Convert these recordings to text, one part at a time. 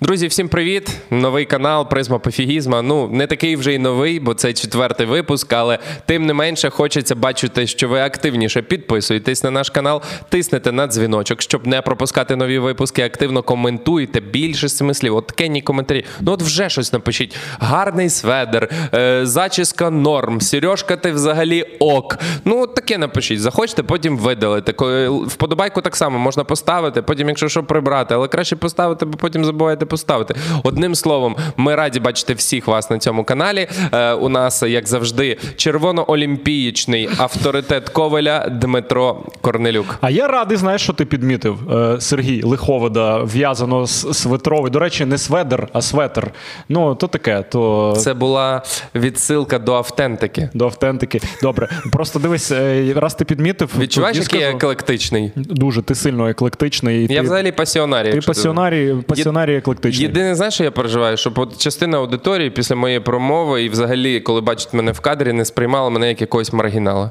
Друзі, всім привіт! Новий канал Призма Пофігізма. Ну, не такий вже й новий, бо це четвертий випуск, але тим не менше хочеться бачити, що ви активніше підписуєтесь на наш канал, тиснете на дзвіночок, щоб не пропускати нові випуски. Активно коментуйте більше смислів. От такенні коментарі. Ну от вже щось напишіть. Гарний сведер, е, зачіска норм, Сережка, ти взагалі ок. Ну, от таке напишіть. Захочете, потім видалите. Ко- Вподобайку так само можна поставити, потім, якщо що, прибрати, але краще поставити, бо потім забуваєте поставити. Одним словом, ми раді бачити всіх вас на цьому каналі. Е, у нас, як завжди, червоно-олімпієчний авторитет Ковеля Дмитро Корнелюк. А я радий, знаєш, що ти підмітив, е, Сергій Лиховода, в'язано з светровий. До речі, не сведер, а светр. Ну, то таке, то Це була відсилка до автентики. до автентики. Добре. Просто дивись, е, раз ти підмітив. Відчуваєш, який я еклектичний? Дуже ти сильно еклектичний. Я ти, взагалі пасіонарій. ти ти- пасіонарій, пасіонарій еклектичний. Єдине, знаєш, що я переживаю, от частина аудиторії після моєї промови і взагалі, коли бачить мене в кадрі, не сприймала мене як якогось маргінала.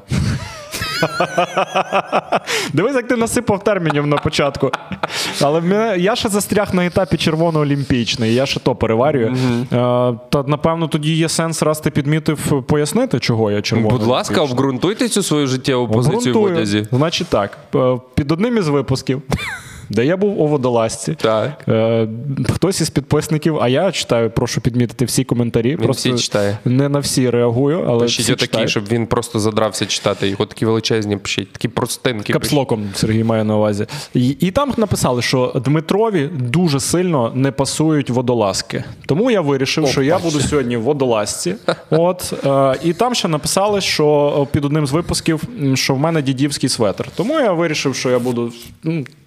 Дивись, як ти насипав термінів на початку. Але мене, я ще застряг на етапі червоно-олімпійчний, я ще то переварюю. Е, та напевно тоді є сенс, раз ти підмітив, пояснити, чого я червоно. Будь ласка, обґрунтуйте цю свою життєву позицію в одязі. Значить так, е, під одним із випусків, де я був у водолазці, Так. е, хтось із підписників, а я читаю, прошу підмітити всі коментарі. Він всі читає. Не на всі реагую, але Пишіть всі отакі, читаю. щоб він просто задрався читати. Його такі величезні пишіть, такі простинки. пишіть. Капслоком Сергій має на увазі. І, і там написали, що Дмитрові дуже сильно не пасують водолазки. Тому я вирішив, що я буду сьогодні в водолазці. От, е, і там ще написали, що е, під одним з випусків, що в мене дідівський светр. Тому я вирішив, що я буду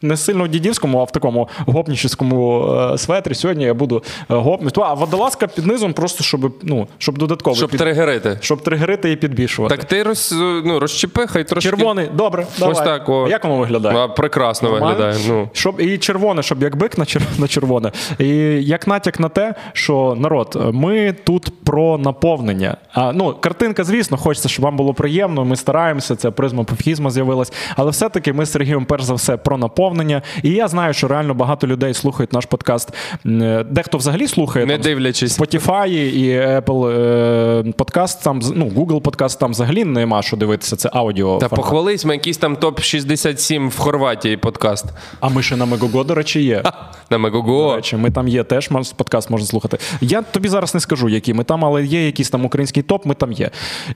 не сильно дідівському, а в такому гопнічському е, светрі. Сьогодні я буду е, гопнити. А водолазка під низом, просто щоб, ну, щоб додатково Щоб під... тригерити. щоб тригерити і підбільшувати. Так ти роз, ну, розчепи, хай трошки. Червоний, добре, давай. Ось так. О. Як воно виглядає? А, прекрасно Нормально? виглядає. Ну. Щоб і червоне, щоб як бик на, чер... на червоне. І як натяк на те, що народ, ми тут про наповнення. А, ну, картинка, звісно, хочеться, щоб вам було приємно. Ми стараємося, це призма пофігізма з'явилась. Але все-таки ми з Сергієм, перш за все, про наповнення. І я знаю, що реально багато людей слухають наш подкаст. Дехто взагалі слухає Не там, дивлячись. Spotify і Apple е, подкаст, там, ну, Google подкаст, там взагалі нема що дивитися. Це аудіо. Та формат. похвались ми якийсь там топ-67 в Хорватії подкаст. А ми ще на Мегого, до речі, є. На До речі, ми там є теж подкаст можна слухати. Я тобі зараз не скажу, які ми там, але є якийсь там український топ, ми там є.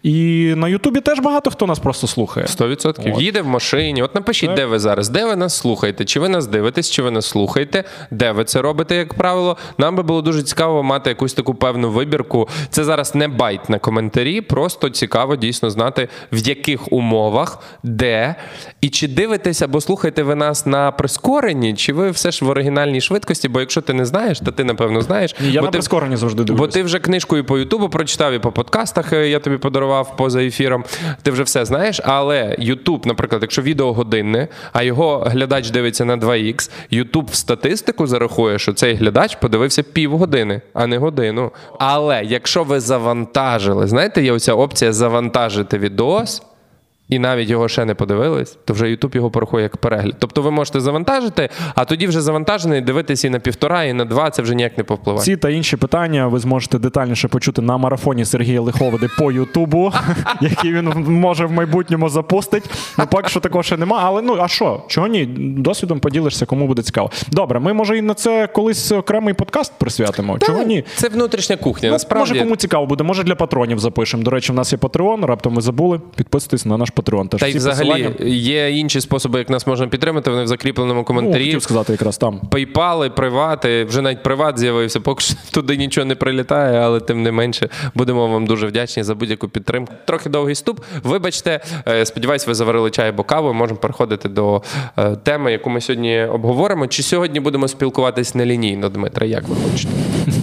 І на Ютубі теж багато хто нас просто слухає. 100%. Їде в машині. От напишіть, Так. де ви зараз, де ви нас слухаєте, чи ви нас дивитесь, чи ви нас слухаєте, де ви це робите, як правило. Нам би було дуже цікаво мати якусь таку певну вибірку. Це зараз не байт на коментарі, просто цікаво дійсно знати, в яких умовах, де і чи дивитесь або слухаєте ви нас на прискоренні, чи ви все ж в оригінальній швидкості. Бо якщо ти не знаєш, то ти напевно знаєш. Я бо на ти... прискоренні завжди дивлюся. Бо ти вже книжкою по Ютубу прочитав і по подкастах е, я тобі подарував поза ефіром. Ти вже все знаєш. Але Ютуб, наприклад, якщо відео годинне, а його глядач дивиться на 2х, Ютуб в статистику зарахує, що цей глядач подивився півгодини, а не годину. Але якщо ви завантажили, знаєте, є оця опція завантажити відос. І навіть його ще не подивились, то вже Ютуб його порахує як перегляд. Тобто ви можете завантажити, а тоді вже завантажений дивитися і на півтора, і на два, це вже ніяк не повпливає. Ці та інші питання ви зможете детальніше почути на марафоні Сергія Лиховоди по Ютубу, який він може в майбутньому запустить. Ну, поки що такого ще нема. Але ну а що? Чого ні? Досвідом поділишся, кому буде цікаво. Добре, ми може і на це колись окремий подкаст присвятимо. Чого ні? Це внутрішня кухня. Ну, Насправді Може, кому цікаво буде, може для патронів запишемо. До речі, в нас є Patreon, раптом ви забули. Підписуйтесь на наш Patreon. Теж та й взагалі посилання- є інші способи, як нас можна підтримати. Вони в закріпленому ну, коментарі. хотів сказати якраз там. Пейпали, привати, вже навіть приват з'явився. Поки що туди нічого не прилітає, але тим не менше будемо вам дуже вдячні за будь-яку підтримку. Трохи довгий ступ. Вибачте, Е, сподіваюсь, ви заварили чай або каву. Можемо переходити до е, теми, яку ми сьогодні обговоримо. Чи сьогодні будемо спілкуватись нелінійно, Дмитре? Як ви хочете?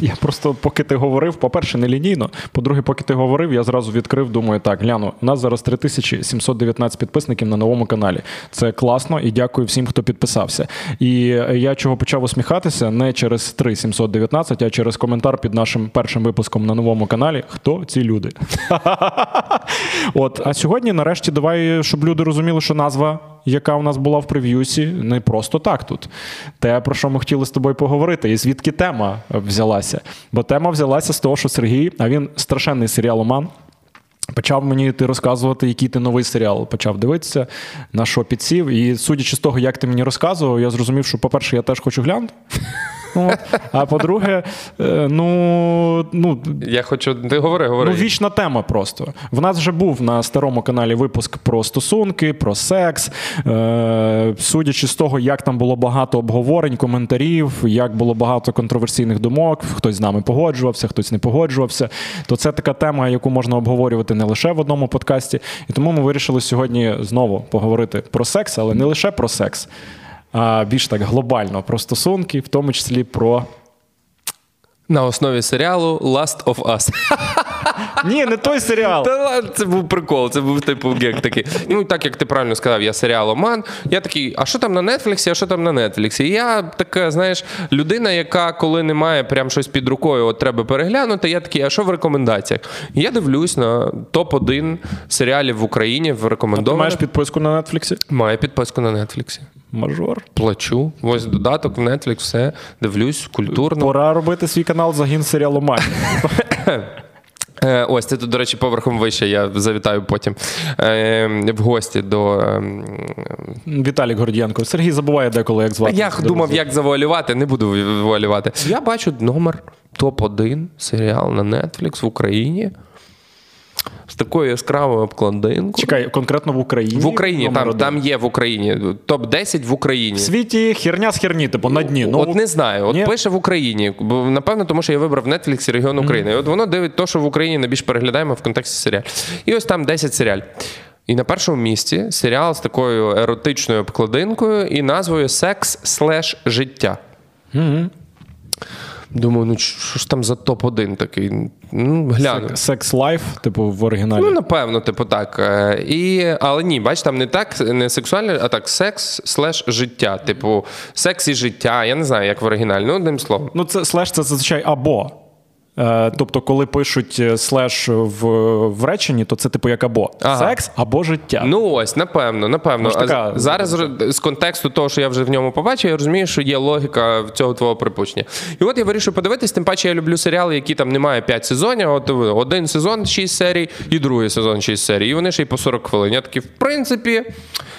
Я просто, поки ти говорив, по-перше, не лінійно. По-друге, поки ти говорив, я зразу відкрив, думаю, так, гляну, у нас зараз 719 підписників на новому каналі. Це класно і дякую всім, хто підписався. І я чого почав усміхатися не через 3 719, а через коментар під нашим першим випуском на новому каналі. Хто ці люди? От, а сьогодні, нарешті, давай, щоб люди розуміли, що назва, яка у нас була в прев'юсі, не просто так тут. Те, про що ми хотіли з тобою поговорити, і звідки тема взялася. Бо тема взялася з того, що Сергій, а він страшенний серіаломан. Почав мені ти розказувати, який ти новий серіал почав дивитися, на що підсів. І судячи з того, як ти мені розказував, я зрозумів, що, по-перше, я теж хочу глянути. От. А по-друге, е, ну, ну Я хочу. Ти говори, говори. Ну, вічна тема просто. В нас вже був на старому каналі випуск про стосунки, про секс. Е, Судячи з того, як там було багато обговорень, коментарів, як було багато контроверсійних думок, хтось з нами погоджувався, хтось не погоджувався. То це така тема, яку можна обговорювати не лише в одному подкасті. І тому ми вирішили сьогодні знову поговорити про секс, але не лише про секс, більш так глобально про стосунки, в тому числі про. На основі серіалу Last of Us. Ні, не той серіал. Та ладно, це був прикол, це був типу гек такий. Ну, так як ти правильно сказав, я серіаломан. Я такий, а що там на Нетфліксі, а що там на Нетфліксі? І я така, знаєш, людина, яка коли немає прям щось під рукою, от треба переглянути, я такий, а що в рекомендаціях? І я дивлюсь на топ-1 серіалів в Україні в Ти рекомендованих. маєш підписку на Нетфліксі? Маю підписку на Нетфліксі. Мажор. Плачу. Ось додаток в Netflix, все дивлюсь культурно. Пора робити свій канал загін серіалу Май. Е, Ось це тут, до речі, поверхом вище. Я завітаю потім е, в гості до. е, Віталік Гордієнко. Сергій забуває деколи, як звати. Я думав, як завуалювати, не буду вуалювати. Я бачу номер топ-1 серіал на Netflix в Україні з такою яскравою обкладинкою. Чекай, конкретно в Україні. В Україні, там, один. там є в Україні. Топ-10 в Україні. В світі херня з херні, типу, на дні. Ну, От не знаю, от Ні? пише в Україні. Бо напевно, тому що я вибрав Netflix регіон України. І от воно дивить те, що в Україні найбільш переглядаємо в контексті серіалів. І ось там 10 серіалів. І на першому місці серіал з такою еротичною обкладинкою і назвою Секс слеш життя. Думаю, ну що ж там за топ-1 такий? Ну, гляну. Sex/Life, типу, в оригіналі. Ну, напевно, типу так. Е, І, але ні, бач, там не так, не сексуальне, а так секс слеш життя. Типу, секс і життя. Я не знаю, як в оригіналі. Ну, одним словом. Ну, це слеш це зазвичай або. Е, тобто, коли пишуть е, слеш в, в реченні, то це типу як або. Ага. Секс або життя. Ну ось, напевно, напевно. Може, така- зараз з контексту того, що я вже в ньому побачив, я розумію, що є логіка в цього твого припущення. І от я вирішив подивитись, тим паче я люблю серіали, які там немає 5 сезонів. От один сезон 6 серій, і другий сезон 6 серій. І вони ще й по 40 хвилин. Я такий, в принципі,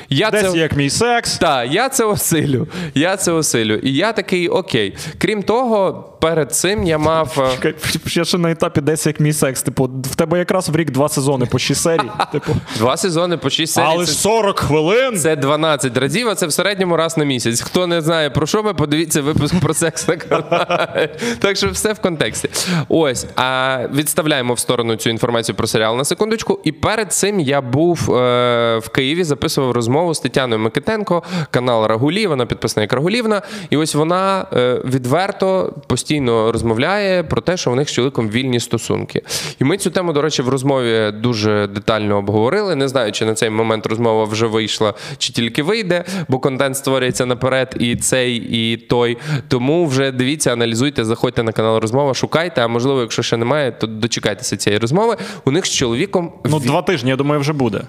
я Десь це. як мій секс. Так, я це осилю. Я це осилю. І я такий, окей. Крім того, перед цим я мав. е, Чекай, Я ще на етапі десь як мій секс. Типу, в тебе якраз в рік два сезони по 6 серій. Типу, Два сезони по 6 серій. але Це- 40 хвилин. Це 12 разів, а це в середньому раз на місяць. Хто не знає про що ми, подивіться випуск про секс на каналі. Так що все в контексті. Ось, а відставляємо в сторону цю інформацію про серіал на секундочку. І перед цим я був е, в Києві, записував розмову з Тетяною Микитенко, канал Рагулі. Вона підписана як Рагулівна. І ось вона е, відверто постійно розмовляє про те, що в них з чоловіком вільні стосунки. І ми цю тему, до речі, в розмові дуже детально обговорили. Не знаю, чи на цей момент розмова вже вийшла, чи тільки вийде, бо контент створюється наперед, і цей, і той. Тому вже дивіться, аналізуйте, заходьте на канал Розмова, шукайте. А можливо, якщо ще немає, то дочекайтеся цієї розмови. У них з чоловіком Ну, два тижні, я думаю, вже буде.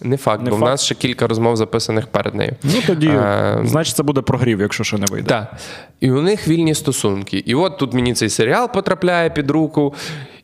Не факт, не бо в нас ще кілька розмов записаних перед нею. Ну тоді, а, значить, це буде прогрів, якщо ще не вийде. Так. І у них вільні стосунки. І от тут мені цей серіал потрапляє під руку.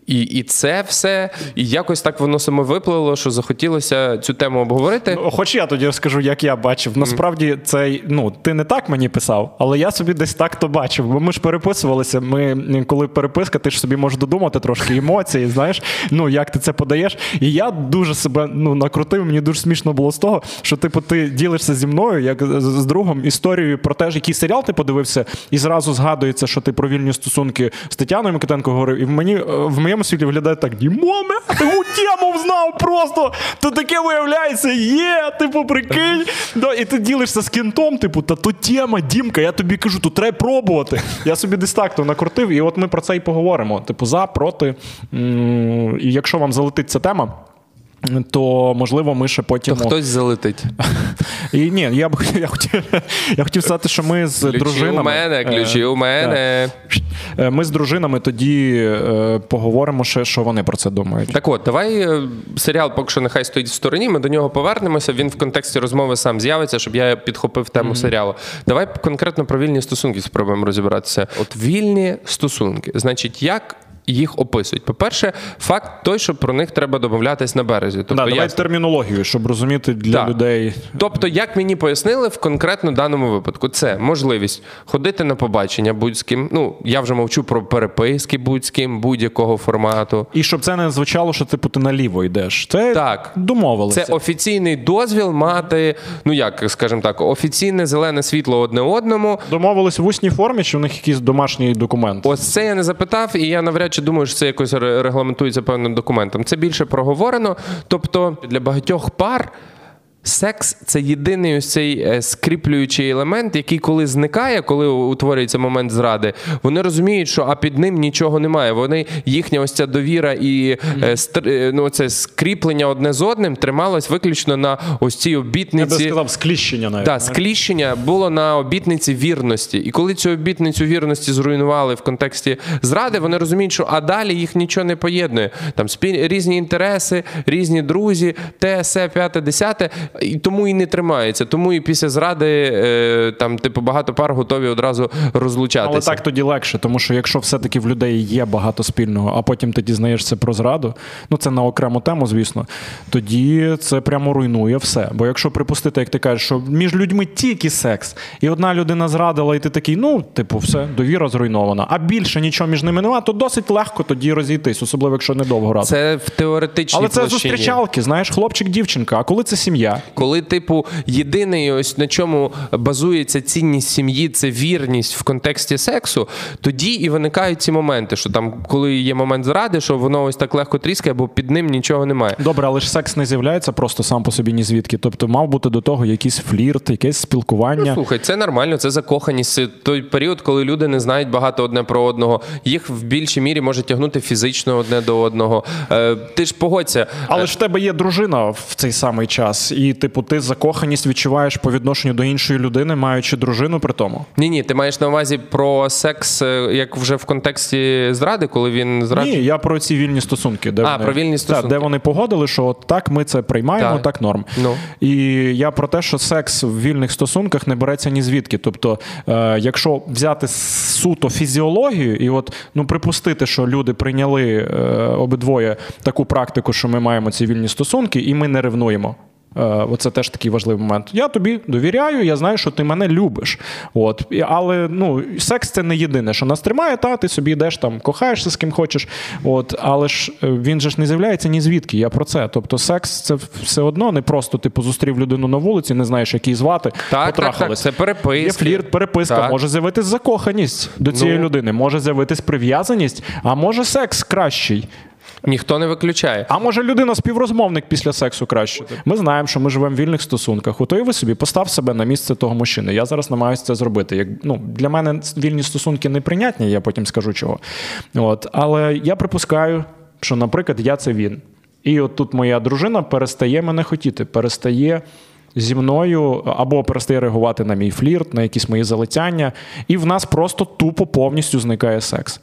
І, і це все, і якось так воно саме виплило, що захотілося цю тему обговорити. Ну, Хоч я тоді розкажу, як я бачив. Насправді, це ну ти не так мені писав, але я собі десь так то бачив. Бо ми ж переписувалися. Ми коли переписка, ти ж собі можеш додумати трошки емоції, знаєш, ну як ти це подаєш. І я дуже себе ну накрутив. Мені дуже смішно було з того, що типу ти ділишся зі мною, як з, другом, історією про те, який серіал ти подивився, і зразу згадується, що ти про вільні стосунки з Тетяною Микитенко говорив. І в мені в моєму світі виглядає так: Дімоме, ти тему знав просто. То таке виявляється, є, типу, прикинь. Да, і ти ділишся з кінтом, типу, та то тема, Дімка, я тобі кажу, то треба пробувати. Я собі десь так накрутив, і от ми про це і поговоримо. Типу, за, проти. І якщо вам залетить ця тема. То можливо ми ще потім. То хтось залетить. І ні, я б я хотів, я хотів сказати, що ми з Ключі дружинами. у мене, ключі е, у мене. Е, Ми з дружинами тоді е, поговоримо ще, що вони про це думають. Так от, давай е, серіал поки що нехай стоїть в стороні. Ми до нього повернемося. Він в контексті розмови сам з'явиться, щоб я підхопив тему серіалу. Давай конкретно про вільні стосунки спробуємо розібратися. От вільні стосунки, значить, як. Їх описують. По-перше, факт той, що про них треба домовлятись на березі. Тобто, да, давай я... термінологію, щоб розуміти для Так. людей. тобто, як мені пояснили в конкретно даному випадку, це можливість ходити на побачення будь з ким. Ну я вже мовчу про переписки будь з ким, будь-якого формату. І щоб це не звучало, що типу ти наліво йдеш. Це Так. домовилися. Це офіційний дозвіл мати, ну як скажімо так, офіційне зелене світло одне одному. Домовились в усній формі, чи в них якийсь домашній документ? Ось це я не запитав, і я навряд чи думаю, що це якось ре- регламентується певним документом. Це більше проговорено. Тобто для багатьох пар. Секс це єдиний ось цей е, скріплюючий елемент, який коли зникає, коли утворюється момент зради, вони розуміють, що а під ним нічого немає. Вони їхня ось ця довіра і е, ну, це скріплення одне з одним трималось виключно на ось цій Я би обітниці. сказав, скліщення навіть. Так, скліщення було на обітниці вірності. І коли цю обітницю вірності зруйнували в контексті зради, вони розуміють, що а далі їх нічого не поєднує. Там спіль... різні інтереси, різні друзі, те, се, п'яте, десяте. І тому і не тримається. Тому і після зради е, там, типу, багато пар готові одразу розлучатися. Але так тоді легше, тому що якщо все-таки в людей є багато спільного, а потім ти дізнаєшся про зраду, ну це на окрему тему, звісно, тоді це прямо руйнує все. Бо якщо припустити, як ти кажеш, що між людьми тільки секс, і одна людина зрадила, і ти такий, ну, типу, все, довіра зруйнована, а більше нічого між ними немає, то досить легко тоді розійтись, особливо якщо недовго грати. Це в теоретичній Але це площині. зустрічалки, знаєш, хлопчик-дівчинка. А коли це сім'я? Коли, типу, єдиний, ось на чому базується цінність сім'ї, це вірність в контексті сексу, тоді і виникають ці моменти, що там, коли є момент зради, що воно ось так легко тріскає, бо під ним нічого немає. Добре, але ж секс не з'являється просто сам по собі ні звідки. Тобто мав бути до того якийсь флірт, якесь спілкування. Слухай, це нормально, це закоханість. Той період, коли люди не знають багато одне про одного. Їх в більшій мірі може тягнути фізично одне до одного. Е, ти ж погодься. Але ж в тебе є дружина в цей самий час, і типу ти закоханість відчуваєш по відношенню до іншої людини, маючи дружину при тому. Ні, ні, ти маєш на увазі про секс, е, як вже в контексті зради, коли він зраджує? Ні, я про ці вільні стосунки, де А, вони, про вільні Та, де вони погодили, що от так ми це приймаємо, Так. так, норм. Ну. І я про те, що секс в вільних стосунках не береться ні звідки. Тобто, е, якщо взяти суто фізіологію, і от ну припустити, що люди прийняли е, обидвоє таку практику, що ми маємо ці вільні стосунки, і ми не ревнуємо. Е, Оце теж такий важливий момент. Я тобі довіряю, я знаю, що ти мене любиш. От. Але ну, секс це не єдине, що нас тримає, та ти собі йдеш там, кохаєшся з ким хочеш. От. Але ж е, він же ж не з'являється ні звідки. Я про це. Тобто, секс це все одно не просто типу зустрів людину на вулиці, не знаєш, як її звати. Так, так, так, це переписки. Є флірт, переписка, Так. може з'явитись закоханість до цієї Ну. людини, може з'явитись прив'язаність, а може секс кращий. Ніхто не виключає. А може людина співрозмовник після сексу краще? Ми знаємо, що ми живемо в вільних стосунках. Ото і ви собі постав себе на місце того мужчини. Я зараз намагаюся це зробити. Як ну для мене вільні стосунки неприйнятні, я потім скажу чого. От але я припускаю, що, наприклад, я це він. І от тут моя дружина перестає мене хотіти, перестає. Зі мною або перестає реагувати на мій флірт, на якісь мої залетяння, і в нас просто тупо повністю зникає секс.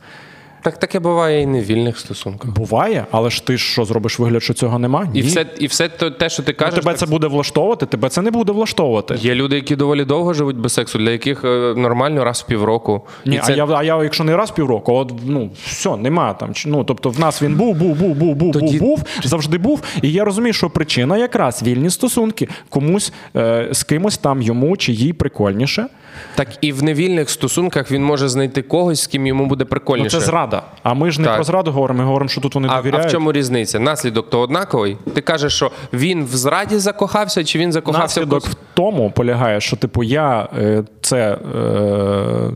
Так таке буває і не в вільних стосунках. Буває, але ж ти що зробиш вигляд, що цього нема? І все, і все то- те, що ти Ну, тебе так це буде влаштовувати, тебе це не буде влаштовувати. Є люди, які доволі довго живуть без сексу, для яких е, нормально раз в півроку. Ні, І це... а я, а я, якщо не раз в півроку, от ну все, нема там. Ну тобто в нас він був, був, був, був, був, Тоді- був, був, завжди був. І я розумію, що причина якраз вільні стосунки. Комусь е, з кимось там йому чи їй прикольніше. Так і в невільних стосунках він може знайти когось, з ким йому буде Ну, це зрада. А ми ж не Так. про зраду говоримо, ми говоримо, що тут вони А, а в чому різниця? Наслідок то однаковий. Ти кажеш, що він в зраді закохався, чи він закохався Наслідок в в тому полягає, що типу я е, це. Е,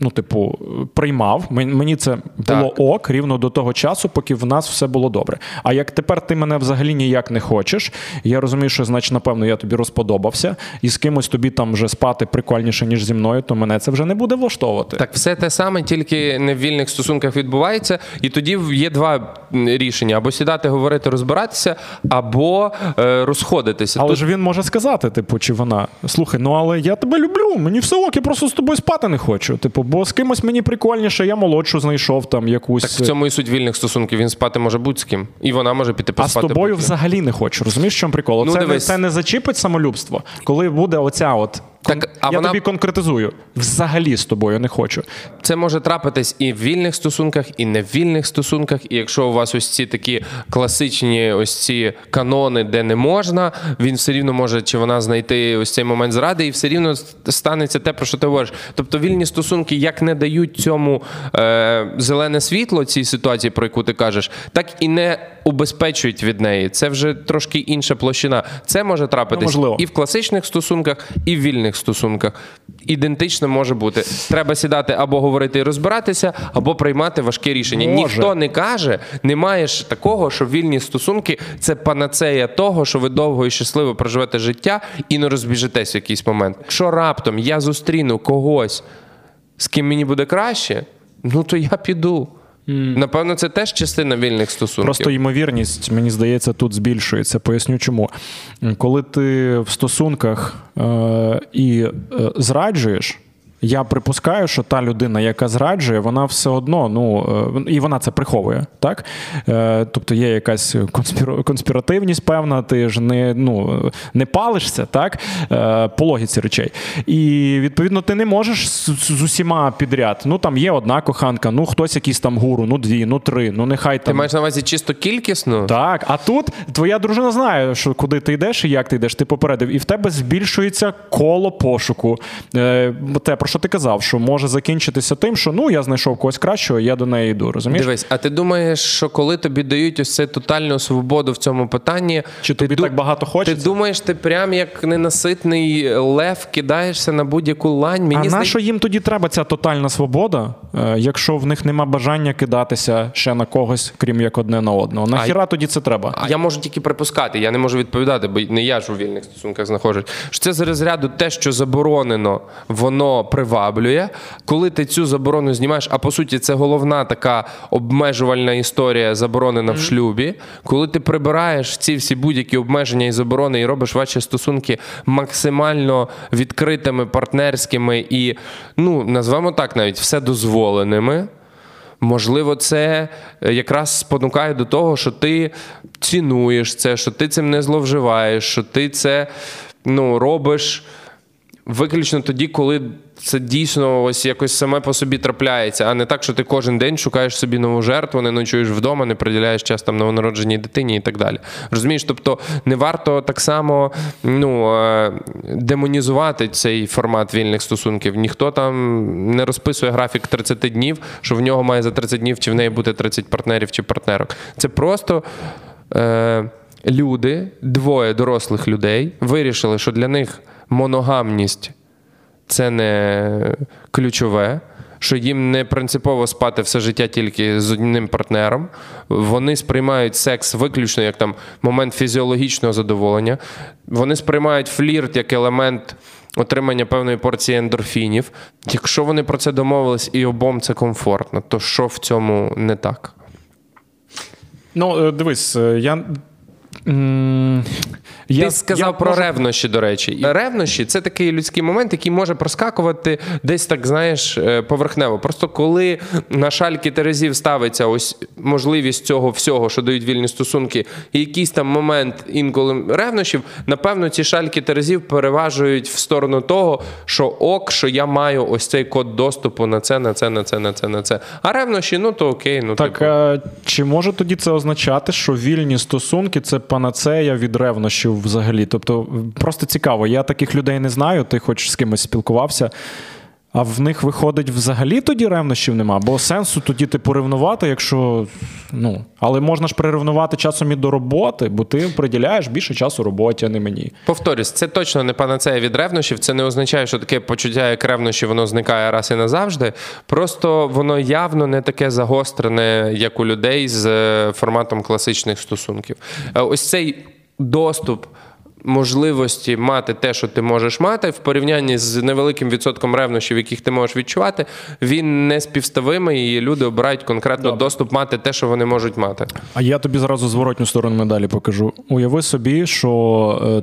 Ну, типу, приймав. Мен- Мені це було Так. ок рівно до того часу, поки в нас все було добре. А як тепер ти мене взагалі ніяк не хочеш, я розумію, що значить, напевно, я тобі розподобався, і з кимось тобі там вже спати прикольніше, ніж зі мною, то мене це вже не буде влаштовувати. Так, все те саме, тільки не в вільних стосунках відбувається. І тоді є два рішення: або сідати, говорити, розбиратися, або е, розходитися. Але Тут ж він може сказати, типу, чи вона слухай, ну але я тебе люблю, мені все ок, я просто з тобою спати не хочу. Типу, бо з кимось мені прикольніше, я молодшу знайшов там якусь. так в цьому і суть вільних стосунків. Він спати може будь з ким, і вона може піти А з тобою взагалі не хочу. Розумієш, в чому прикол? Ну, це, це не зачіпить самолюбство, коли буде оця от. Так, а я вона- тобі конкретизую. Взагалі з тобою не хочу. Це може трапитись і в вільних стосунках, і не в вільних стосунках. І якщо у вас ось ці такі класичні ось ці канони, де не можна, він все рівно може чи вона знайти ось цей момент зради, і все рівно станеться те, про що ти говориш. Тобто вільні стосунки як не дають цьому е, зелене світло цій ситуації, про яку ти кажеш, так і не убезпечують від неї. Це вже трошки інша площина. Це може трапитись Ну, і в класичних стосунках, і в вільних стосунках. Ідентично може бути. Треба сідати або говорити і розбиратися, або приймати важке рішення. Може. Ніхто не каже, немає ж такого, що вільні стосунки це панацея того, що ви довго і щасливо проживете життя і не розбіжетесь в якийсь момент. Якщо раптом я зустріну когось, з ким мені буде краще, ну то я піду. Напевно, це теж частина вільних стосунків. Просто ймовірність, мені здається, тут збільшується. Поясню чому. Коли ти в стосунках е, і е, зраджуєш. Я припускаю, що та людина, яка зраджує, вона все одно, ну е, і вона це приховує, так? Е, тобто є якась конспіративність певна, ти ж не, ну, не палишся, так? Е, по логіці речей. І відповідно ти не можеш з, усіма підряд. Ну там є одна коханка, ну хтось якийсь там гуру, ну дві, ну три, ну нехай там. Ти маєш на увазі чисто кількісно? Так, а тут твоя дружина знає, що куди ти йдеш і як ти йдеш, ти попередив, і в тебе збільшується коло пошуку. Те, про що ти казав, що може закінчитися тим, що ну я знайшов когось кращого, я до неї йду. Розумієш? Дивись, а ти думаєш, що коли тобі дають ось цю тотальну свободу в цьому питанні, Чи ти тобі так багато Ти думаєш, ти прям як ненаситний лев кидаєшся на будь-яку лань? Мені а зда- на що їм тоді треба ця тотальна свобода, е, якщо в них нема бажання кидатися ще на когось, крім як одне на одного? Нахіра тоді це треба? А я можу тільки припускати, я не можу відповідати, бо не я ж у вільних стосунках знаходжусь. Що це з розряду те, що заборонено, воно приваблює. Коли ти цю заборону знімаєш, а по суті, це головна така обмежувальна історія, заборонена в шлюбі. Коли ти прибираєш ці всі будь-які обмеження і заборони і робиш ваші стосунки максимально відкритими, партнерськими і, ну, назвемо так навіть все дозволеними. Можливо, це е, якраз спонукає до того, що ти цінуєш це, що ти цим не зловживаєш, що ти це ну, робиш виключно тоді, коли це дійсно ось якось саме по собі трапляється, а не так, що ти кожен день шукаєш собі нову жертву, не ночуєш вдома, не приділяєш час там новонародженій дитині і так далі. Розумієш, тобто не варто так само ну, е, демонізувати цей формат вільних стосунків. Ніхто там не розписує графік 30 днів, що в нього має за 30 днів чи в неї бути 30 партнерів чи партнерок. Це просто. Е, Люди, двоє дорослих людей, вирішили, що для них моногамність це не ключове, що їм не принципово спати все життя тільки з одним партнером. Вони сприймають секс виключно як там момент фізіологічного задоволення. Вони сприймають флірт як елемент отримання певної порції ендорфінів. Якщо вони про це домовились і обом це комфортно, то що в цьому не так? Ну, е, дивись, е, я. М, Ти я сказав я про можу- ревнощі, до речі. Ревнощі це такий людський момент, який може проскакувати десь так, знаєш, е, поверхнево. Просто коли на шальки терезів ставиться ось можливість цього всього, що дають вільні стосунки, і якийсь там момент інколи ревнощів, напевно, ці шальки терезів переважують в сторону того, що ок, що я маю ось цей код доступу на це, на це, на це, на це, на це. А ревнощі, ну то окей, ну Так, типу. а чи може тоді це означати, що вільні стосунки це панацея від ревнощів взагалі? Тобто, просто цікаво, я таких людей не знаю, ти хоч з кимось спілкувався. А в них виходить взагалі тоді ревнощів нема, бо сенсу тоді типу ревнувати, якщо Ну, але можна ж прирівнувати часом і до роботи, бо ти приділяєш більше часу роботі, а не мені. Повторюсь, це точно не панацея від ревнощів. Це не означає, що таке почуття як ревнощі, воно зникає раз і назавжди. Просто воно явно не таке загострене, як у людей з е, форматом класичних стосунків. Е, Ось цей доступ. Можливості мати те, що ти можеш мати, в порівнянні з невеликим відсотком ревнощів, яких ти можеш відчувати, він не співставимий, і люди обирають конкретно доступ мати те, що вони можуть мати. А я тобі зразу зворотню сторону медалі покажу. Уяви собі, що.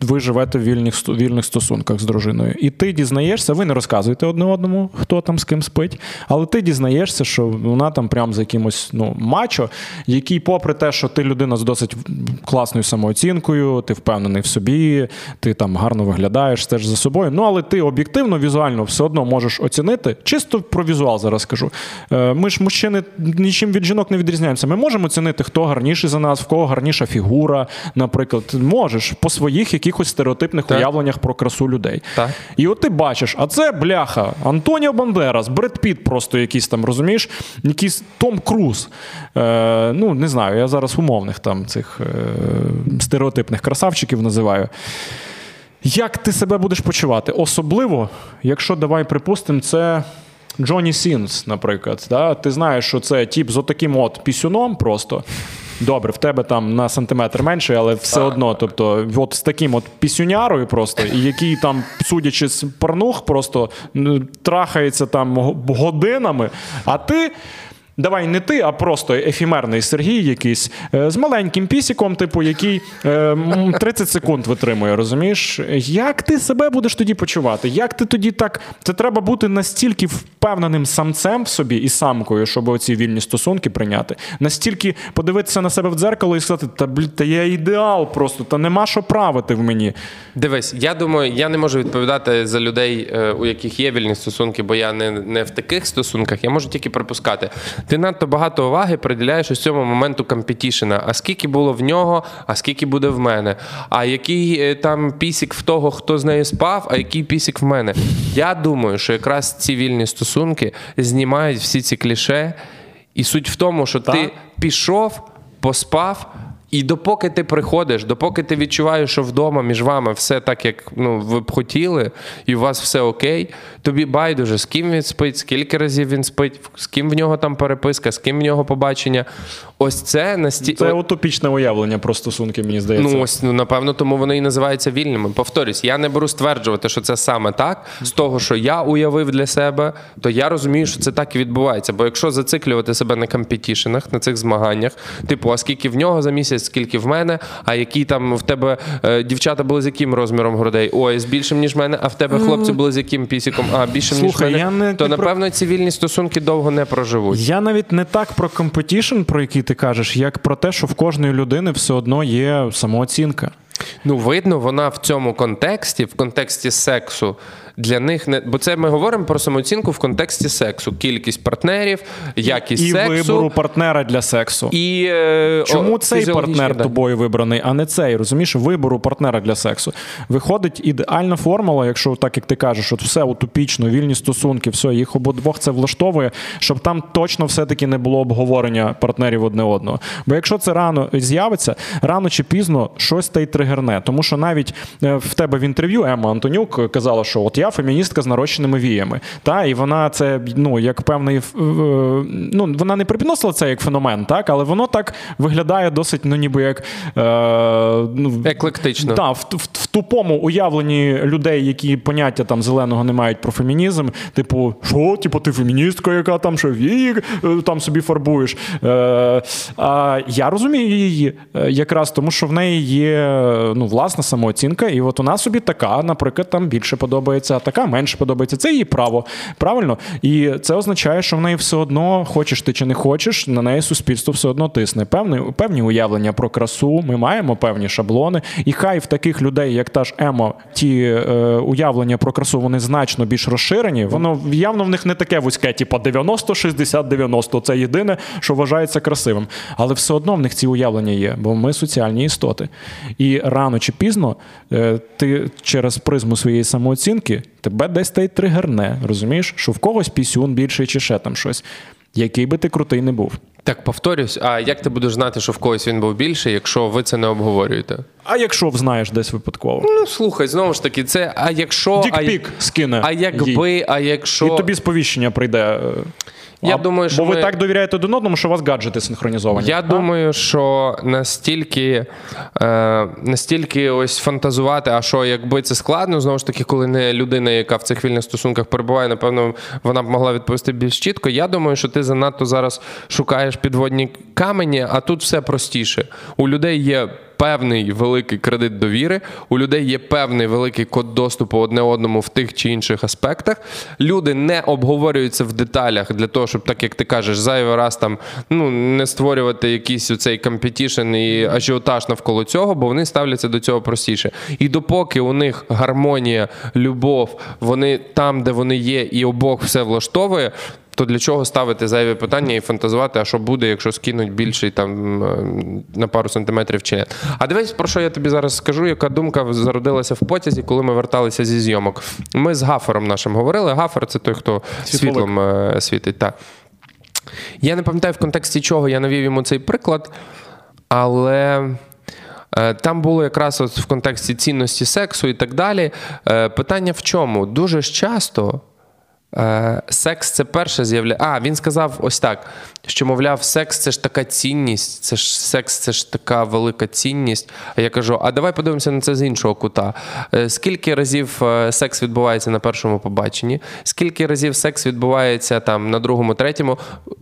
Ви живете в вільних вільних стосунках з дружиною, і ти дізнаєшся, ви не розказуєте одне одному, хто там з ким спить, але ти дізнаєшся, що вона там прям за якимось ну, мачо, який, попри те, що ти людина з досить класною самооцінкою, ти впевнений в собі, ти там гарно виглядаєш, стеж за собою. Ну але ти об'єктивно, візуально все одно можеш оцінити. Чисто про візуал зараз скажу. Е, Ми ж мужчини нічим від жінок не відрізняємося. Ми можемо оцінити, хто гарніший за нас, в кого гарніша фігура, наприклад. Можеш по своїх якихось стереотипних Так. уявленнях про красу людей. Так. І от ти бачиш, а це бляха, Антоніо Бандерас, Бред Піт просто якийсь там, розумієш, якийсь Том Круз. Е, ну, не знаю, я зараз умовних там цих е, стереотипних красавчиків називаю. Як ти себе будеш почувати? Особливо, якщо давай припустимо, це. Джонні Сінс, наприклад, да? ти знаєш, що це тіп з отаким от пісюном просто. Добре, в тебе там на сантиметр менше, але все одно, тобто, от з таким от пісюнярою просто, який там, судячи з порнух, просто трахається там годинами, а ти. Давай не ти, а просто ефімерний Сергій якийсь е, з маленьким пісіком, типу, який е, 30 секунд витримує, розумієш? Як ти себе будеш тоді почувати? Як ти тоді так. Це треба бути настільки впевненим самцем в собі і самкою, щоб оці вільні стосунки прийняти. Настільки подивитися на себе в дзеркало і сказати, та блін, та я ідеал просто, та нема що правити в мені. Дивись, я думаю, я не можу відповідати за людей, е, у яких є вільні стосунки, бо я не, не в таких стосунках. Я можу тільки припускати. Ти надто багато уваги приділяєш ось цьому моменту компетішена. А скільки було в нього, а скільки буде в мене? А який е, там пісік в того, хто з нею спав, а який пісік в мене? Я думаю, що якраз ці вільні стосунки знімають всі ці кліше. І суть в тому, що ти пішов, поспав. І допоки ти приходиш, допоки ти відчуваєш, що вдома між вами все так, як ну, ви б хотіли, і у вас все окей, тобі байдуже, з ким він спить, скільки разів він спить, з ким в нього там переписка, з ким в нього побачення. Ось це насті... Це утопічне уявлення про стосунки, мені здається. Ну ось ну напевно, тому вони і називаються вільними. Повторюсь, я не беру стверджувати, що це саме так. З того, що я уявив для себе, то я розумію, що це так і відбувається. Бо якщо зациклювати себе на компетішенах, на цих змаганнях, типу, а скільки в нього за місяць, скільки в мене, а які там в тебе е, дівчата були з яким розміром грудей? Ой, з більшим ніж в мене, а в тебе хлопці були з яким пісіком, а більшим Слухай, ніж в я не- то про- напевно ці вільні стосунки довго не проживуть. Я навіть не так про competition, про який ти кажеш, як про те, що в кожної людини все одно є самооцінка. Ну, видно, вона в цьому контексті, в контексті сексу, для них не. Бо це ми говоримо про самооцінку в контексті сексу. Кількість партнерів, якість І сексу. вибору партнера для сексу. І, е, Чому о, цей партнер дані. тобою вибраний, а не цей? Розумієш, вибору партнера для сексу. Виходить ідеальна формула, якщо так як ти кажеш, от все утопічно, вільні стосунки, все, їх обидвох це влаштовує, щоб там точно все-таки не було обговорення партнерів одне одного. Бо якщо це рано з'явиться, рано чи пізно щось та й тригерне. Тому що навіть е, в тебе в інтерв'ю Емма Антонюк казала, що от я феміністка з нарощеними віями. Та, і вона це ну, як певний е, ну, вона не припідносила це як феномен, так, але воно так виглядає досить, ну ніби як е, ну, Еклектично. Да, в, в, в тупому уявленні людей, які поняття там зеленого не мають про фемінізм. Типу, що, типу, ти феміністка, яка там що вії е, там собі фарбуєш. Е, а я розумію її якраз тому, що в неї є ну, власна самооцінка, і от вона собі така, наприклад, там більше подобається, така менше подобається. Це її право. Правильно? І це означає, що в неї все одно, хочеш ти чи не хочеш, на неї суспільство все одно тисне. Певні, певні уявлення про красу, ми маємо певні шаблони. І хай в таких людей, як та ж Емо, ті е, уявлення про красу, вони значно більш розширені. Воно явно в них не таке вузьке, типу 90, 60, 90. Це єдине, що вважається красивим. Але все одно в них ці уявлення є, бо ми соціальні істоти. І рано чи пізно е, ти через призму своєї самооцінки тебе десь та й тригерне. Розумієш, що в когось пісюн більший чи ще там щось. який би ти крутий не був. Так, повторюсь, а як ти будеш знати, що в когось він був більший, якщо ви це не обговорюєте? А якщо взнаєш десь випадково? Ну слухай, знову ж таки, це а якщо а, Дікпік скине. а якби, їй. а якщо І тобі сповіщення прийде. Я а- думаю, що Бо ви ми- так довіряєте один одному, що у вас гаджети синхронізовані. Я А? думаю, що настільки, е, настільки ось фантазувати, а що якби це складно, знову ж таки, коли не людина, яка в цих вільних стосунках перебуває, напевно, вона б могла відповісти більш чітко. Я думаю, що ти занадто зараз шукаєш підводні камені, а тут все простіше. У людей є. Певний великий кредит довіри, у людей є певний великий код доступу одне одному в тих чи інших аспектах. Люди не обговорюються в деталях для того, щоб, так як ти кажеш, зайвий раз там ну не створювати якийсь оцей competition і ажіотаж навколо цього, бо вони ставляться до цього простіше. І допоки у них гармонія, любов, вони там, де вони є, і обох все влаштовує. То для чого ставити зайві питання і фантазувати, а що буде, якщо скинуть більший там е, на пару сантиметрів чи не? А дивись, про що я тобі зараз скажу, яка думка зародилася в потязі, коли ми верталися зі зйомок. Ми з гафером нашим говорили. Гафер це той, хто Світловик. світлом е, світить. Так. Я не пам'ятаю, в контексті чого я навів йому цей приклад, але. е, Там було якраз от в контексті цінності сексу і так далі. Питання в чому? Дуже ж часто е, секс це перше з'являє. А, він сказав ось так: що, мовляв, секс це ж така цінність, це ж секс це ж така велика цінність. А я кажу: а давай подивимося на це з іншого кута. Е, Скільки разів е, секс відбувається на першому побаченні? Скільки разів секс відбувається там на другому, третьому?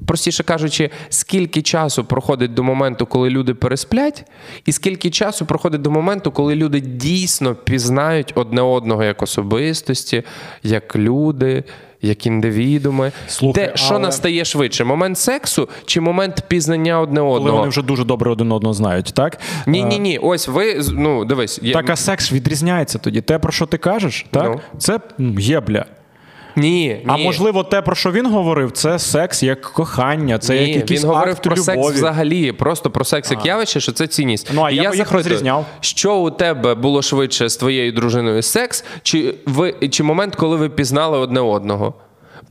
Простіше кажучи, скільки часу проходить до моменту, коли люди пересплять, і скільки часу проходить до моменту, коли люди дійсно пізнають одне одного як особистості, як люди. Як індивідуми, Слухай, де що але- настає швидше? Момент сексу чи момент пізнання одне Коли одного? вони вже дуже добре один одного знають, так? Ні, ні, ні. Ось ви ну дивись, я... Так, а секс відрізняється тоді. Те, про що ти кажеш, так? Ну. Це є єбля. Ні, ні. А можливо, те, про що він говорив, це секс як кохання, це як Ні, якийсь він говорив акт про любові. секс взагалі, просто про секс як явище, що це цінність. Ну, а І я би їх запитую, розрізняв. Що у тебе було швидше з твоєю дружиною секс, чи ви чи момент, коли ви пізнали одне одного?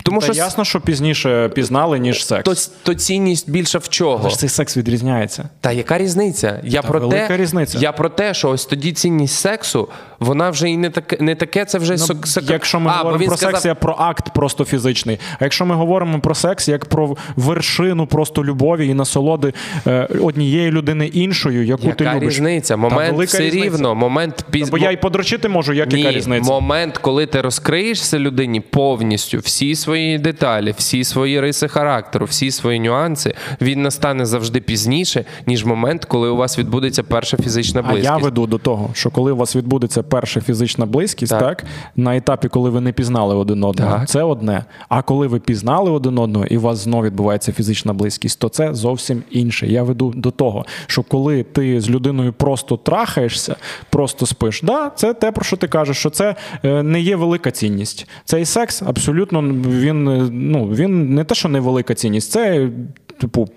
Тому Та що ясно, що пізніше пізнали, ніж секс. то, то цінність більша в чого? Але ж цей секс відрізняється. Та яка різниця? Я Та про велика те, різниця. я про те, що ось тоді цінність сексу, вона вже і не таке, не таке, це вже Ну, Якщо ми а, говоримо про сказав, секс, як про акт просто фізичний. А якщо ми говоримо про секс як про вершину просто любові і насолоди е, однієї людини іншою, яку ти яка любиш. різниця? Та Момент все різниця. рівно, момент піз... Бо я і подрочити можу, як Ні, яка різниця. момент, коли ти розкриєшся людині повністю всі свої деталі, всі свої риси характеру, всі свої нюанси, він настане завжди пізніше, ніж момент, коли у вас відбудеться перша фізична А я веду до того, що коли у вас відбудеться перша фізична близькість, Так. так, на етапі, коли ви не пізнали один одного, Так. це одне. А коли ви пізнали один одного і у вас знову відбувається фізична близькість, то це зовсім інше. Я веду до того, що коли ти з людиною просто трахаєшся, просто спиш, да, це те, про що ти кажеш, що це е, не є велика цінність. Цей секс абсолютно він, е, ну, він не те, що не велика цінність, це типу.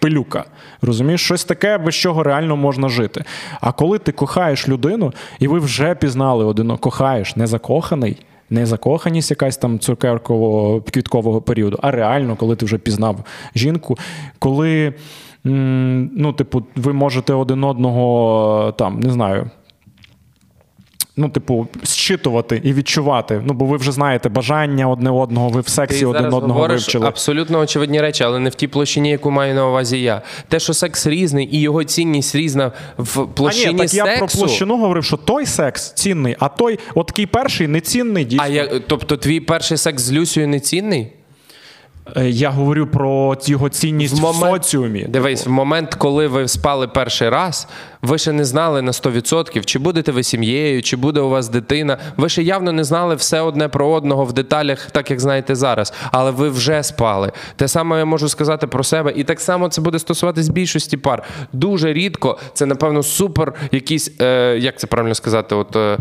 Пилюка, розумієш, щось таке, без чого реально можна жити. А коли ти кохаєш людину, і ви вже пізнали один кохаєш, не закоханий, не закоханість якась там цукеркового квіткового періоду, а реально, коли ти вже пізнав жінку, коли ну, типу, ви можете один одного там, не знаю. Ну, типу, зчитувати і відчувати. Ну, бо ви вже знаєте бажання одне одного, ви в сексі Ти один зараз одного говориш вивчили. абсолютно очевидні речі, але не в тій площині, яку маю на увазі я. Те, що секс різний і його цінність різна в площині а ні, так сексу. я про площину говорив, що той секс цінний, а той, от такий перший, не цінний дійсно. А я, тобто твій перший секс з Люсією не цінний? Е, Я говорю про його цінність в, соціумі. Дивись, в момент, коли ви спали перший раз, ви ще не знали на 100%, чи будете ви сім'єю, чи буде у вас дитина. Ви ще явно не знали все одне про одного в деталях, так як знаєте зараз. Але ви вже спали. Те саме я можу сказати про себе, і так само це буде стосуватись більшості пар. Дуже рідко це, напевно, супер якісь, е, як це правильно сказати, от е,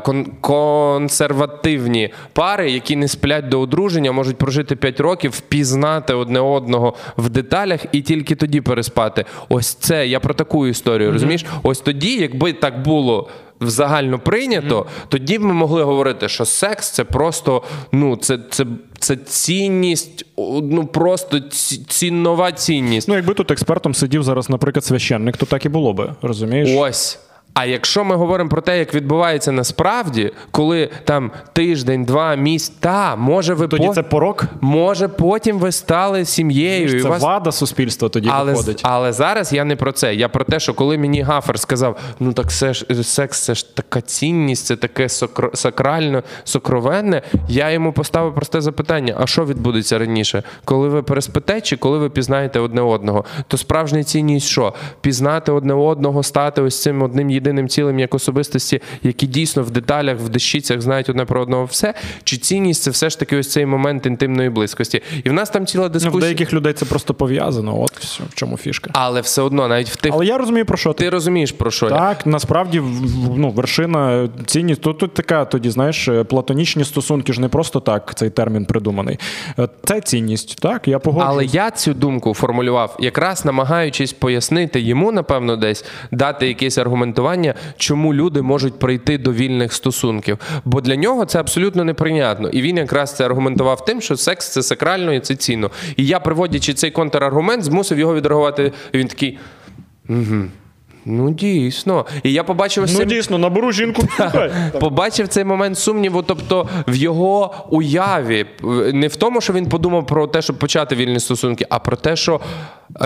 кон- консервативні пари, які не сплять до одруження, можуть прожити 5 років, впізнати одне одного в деталях і тільки тоді переспати. Ось це я про таку історію. Я Розумієш? Ось тоді, якби так було. В загально прийнято, тоді б ми могли говорити, що секс це просто ну це, це, це цінність, ну просто ці- ціннова цінність. Ну, якби тут експертом сидів зараз, наприклад, священник, то так і було би, розумієш? Ось. А якщо ми говоримо про те, як відбувається насправді, коли там тиждень, два місяць, та може ви Тоді по- це порок, може потім ви стали сім'єю. це у вас... вада суспільства тоді Але, виходить. але зараз я не про це. Я про те, що коли мені Гафер сказав, ну так це ж секс, це ж така цінність, це таке сокро- сакрально, сокровенне. Я йому поставив просте запитання: а що відбудеться раніше? Коли ви переспите, чи коли ви пізнаєте одне одного? То справжня цінність що? Пізнати одне одного, стати ось цим одним єдиним цілим як особистості, які дійсно в деталях, в дещицях знають одне про одного все. Чи цінність це все ж таки ось цей момент інтимної близькості? І в нас там ціла Ну, дискусія. в деяких людей це просто пов'язано. От все, в чому фішка. Але все одно, навіть в тих Але я розумію, про що ти. ти розумієш про що я? Так, насправді в- в- ну, вершина цінність. Тут, тут така, тоді, знаєш, е, платонічні стосунки ж не просто так цей термін придуманий. Е, Це цінність, так, я погоджуюсь. Але я цю думку формулював, якраз намагаючись пояснити йому, напевно, десь дати якесь аргументування, чому люди можуть прийти до вільних стосунків. Бо для нього це абсолютно неприйнятно. І він якраз це аргументував тим, що секс це сакрально і це цінно. І я, приводячи цей контраргумент, змусив його відреагувати. Він такий. Угу. Ну, дійсно. І я побачив Ну цей- дійсно, наберу жінку. Побачив цей момент сумніву, тобто в його уяві, не в тому, що він подумав про те, щоб почати вільні стосунки, а про те, що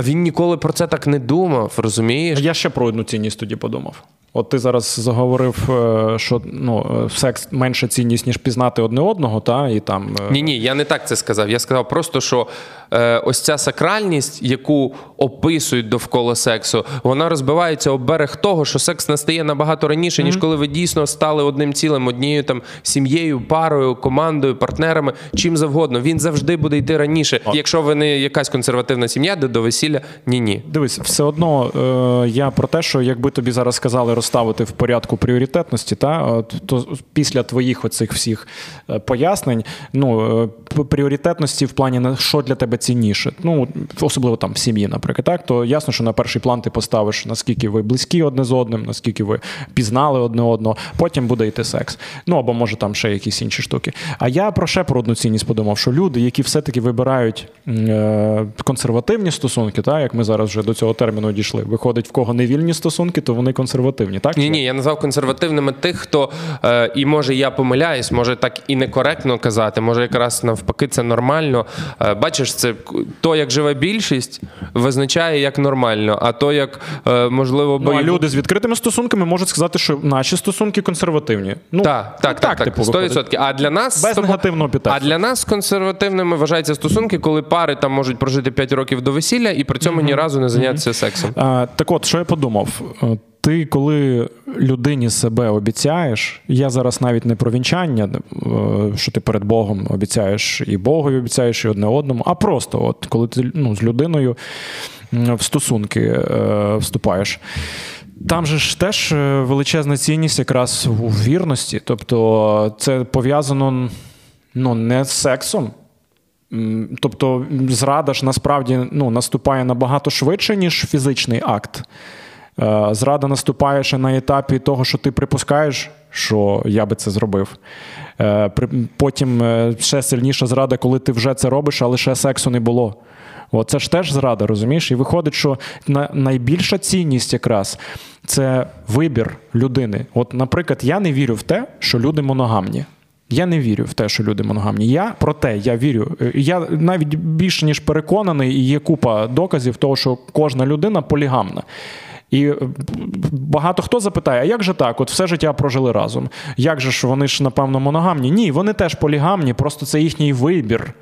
він ніколи про це так не думав, розумієш? Я ще про одну цінність тоді подумав. От ти зараз заговорив, е, що ну, е, секс менша цінність, ніж пізнати одне одного, та і там. е, Ні, ні, я не так це сказав. Я сказав просто, що е, ось ця сакральність, яку описують довкола сексу, вона розбивається об берег того, що секс настає набагато раніше, ніж коли ви дійсно стали одним цілим, однією там сім'єю, парою, командою, партнерами, чим завгодно. Він завжди буде йти раніше. Якщо ви не якась консервативна сім'я, де до весілля ні, ні. Дивись, все одно е, я про те, що якби тобі зараз сказали розставити в порядку пріоритетності, та то після твоїх оцих всіх е, пояснень, ну е, пріоритетності в плані на що для тебе цінніше, ну особливо там в сім'ї, наприклад, так то ясно, що на перший план ти поставиш наскільки ви близькі одне з одним, наскільки ви пізнали одне одного, потім буде йти секс. Ну або може там ще якісь інші штуки. А я про ще про одну цінність подумав, що люди, які все-таки вибирають е, консервативні стосунки, так як ми зараз вже до цього терміну дійшли, виходить, в кого не вільні стосунки, то вони консервативні, так? Ні, ні, я назвав консервативними тих, хто е, і може я помиляюсь, може так і некоректно казати, може якраз навпаки це нормально. Е, бачиш, це то, як живе більшість, визначає як нормально, а то, як е, можливо Ну, а люди з відкритими стосунками можуть сказати, що наші стосунки консервативні. Ну, Так, так, так, так, типу, 100%. А для нас Без негативного підтексту. А для нас консервативними вважаються стосунки, коли пари там можуть прожити 5 років до весілля і при цьому ні разу не зайнятися сексом. А, так от, що я подумав? Е, Ти, коли людині себе обіцяєш, я зараз навіть не про вінчання, е, що ти перед Богом обіцяєш і Богу обіцяєш, і одне одному, а просто, от коли ти ну, з людиною в стосунки е, вступаєш. Там же ж теж величезна цінність якраз у вірності. Тобто це пов'язано ну, не з сексом, Тобто зрада ж насправді ну, наступає набагато швидше, ніж фізичний акт. Е, Зрада наступає ще на етапі того, що ти припускаєш, що я би це зробив. Е, Потім е, ще сильніша зрада, коли ти вже це робиш, але ще сексу не було. От це ж теж зрада, розумієш? І виходить, що найбільша цінність якраз це вибір людини. От, наприклад, я не вірю в те, що люди моногамні. Я не вірю в те, що люди моногамні. Я проте я вірю. Е, Я навіть більше ніж переконаний, і є купа доказів того, що кожна людина полігамна. І е, багато хто запитає, а як же так? От все життя прожили разом. Як же ж вони ж, напевно, моногамні? Ні, вони теж полігамні, просто це їхній вибір.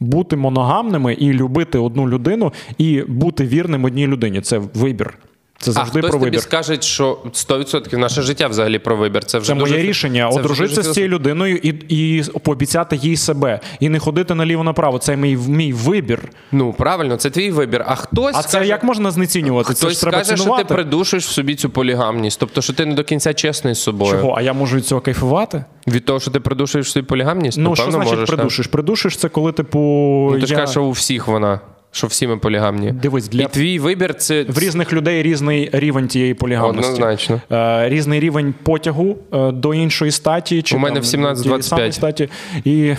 Бути моногамними і любити одну людину, і бути вірним одній людині. Це вибір. Це завжди а хтось про тобі вибір. скаже, що 100% наше життя взагалі про вибір. Це вже Це дуже моє рішення це одружитися дуже з цією людиною і, і пообіцяти їй себе, і не ходити наліво направо. Це мій, мій вибір. Ну правильно, це твій вибір. А хтось А це як можна знецінювати? Це ж треба скаже, що ти придушиш в собі цю полігамність, тобто, що ти не до кінця чесний з собою. Чого? А я можу від цього кайфувати? Від того, що ти придушуєш в собі полігамність, Ну, напевно, що значить можеш. так. придушиш? Придушиш це коли, типу. Ну, ти ж я... кажеш, що у всіх вона. Що всі ми полігамні. Дивись, для- І твій вибір це В різних людей різний рівень тієї полігамності. Однозначно. Е, різний рівень потягу е, до іншої статі, чи У мене там, в 17-25. статі, і, і,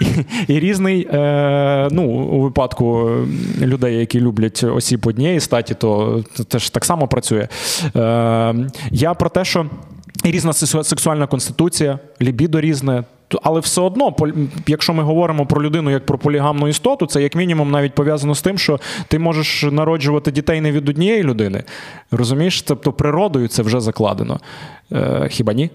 і, і різний, е, ну, у випадку людей, які люблять осіб однієї статі, то це ж так само працює. Я про те, що і різна сексуальна конституція, лібідо різне. Але все одно, якщо ми говоримо про людину як про полігамну істоту, це як мінімум навіть пов'язано з тим, що ти можеш народжувати дітей не від однієї людини. Розумієш? Тобто природою це вже закладено. Е, хіба ні?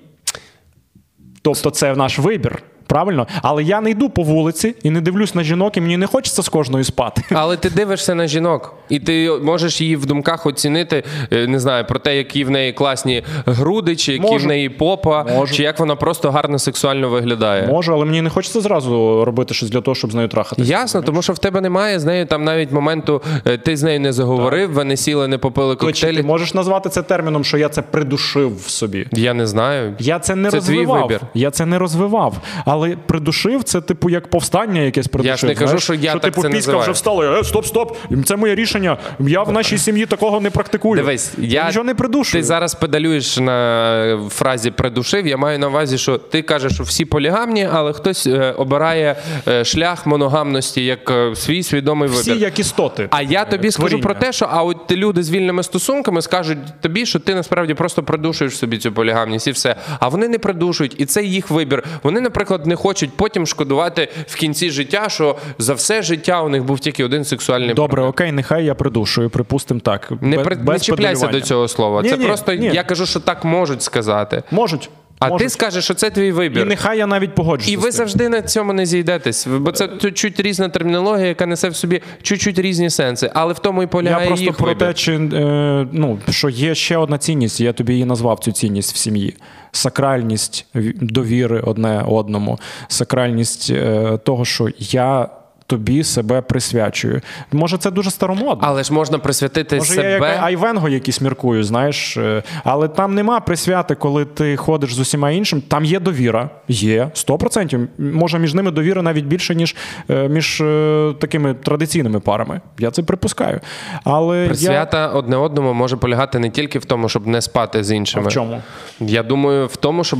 Тобто це наш вибір. Правильно? Але я не йду по вулиці і не дивлюсь на жінок, і мені не хочеться з кожною спати. Але ти дивишся на жінок, і ти можеш її в думках оцінити, е, не знаю, про те, які в неї класні груди, чи які Можу. в неї попа, Можу. чи як вона просто гарно сексуально виглядає. Можу, але мені не хочеться зразу робити щось для того, щоб з нею трахатися. Ясно, тому що в тебе немає з нею там навіть моменту, е, ти з нею не заговорив, ви не сіли, не попили Чи коктейлі. ти можеш назвати це терміном, що я це придушив в собі? Я не знаю. Я це не Це твій розвивав. вибір. Я це не розвивав. Але придушив це, типу, як повстання якесь придушив. Я ж не кажу, що я так типу, це піська вже встала. Е, стоп, стоп. Це моє рішення. Я в нашій сім'ї такого не практикую. Дивись, я нічого не придушую. Ти зараз педалюєш на фразі придушив. Я маю на увазі, що ти кажеш, що всі полігамні, але хтось е, обирає е, шлях моногамності як е, свій свідомий Всі як істоти. А я тобі скажу Творіння. про те, що а от люди з вільними стосунками скажуть тобі, що ти насправді просто придушуєш собі цю полігамність і все. А вони не придушують, і це їх вибір. Вони, наприклад, не хочуть потім шкодувати в кінці життя, що за все життя у них був тільки один сексуальний Добре, окей, нехай я придушую, припустимо так. Не, Без- при... не чіпляйся до цього слова. Ні, це ні, просто ні. я кажу, що так можуть сказати. Можуть. А можуть. ти скажеш, що це твій вибір. І нехай я навіть погоджуюся. І ви завжди на цьому не зійдетесь, бо це чуть різна термінологія, яка несе в собі чуть-чуть різні сенси. Але в тому і Я просто їх про вибір. те, чи, е, ну, що є ще одна цінність, я тобі її назвав цю цінність в сім'ї. Сакральність довіри одне одному, сакральність е, того, що я тобі себе присвячую. Може, це дуже старомодно. Але ж можна присвятити Може, себе. я як Айвенго якийсь міркую, знаєш, е, але там нема присвяти, коли ти ходиш з усіма іншим. Там є довіра, є 100%. Може, між ними довіра навіть більше, ніж е, між е, такими традиційними парами. Я це припускаю. Але я... Одне одному може полягати не тільки в тому, щоб не спати з А іншими. в чому? Я думаю, в тому, щоб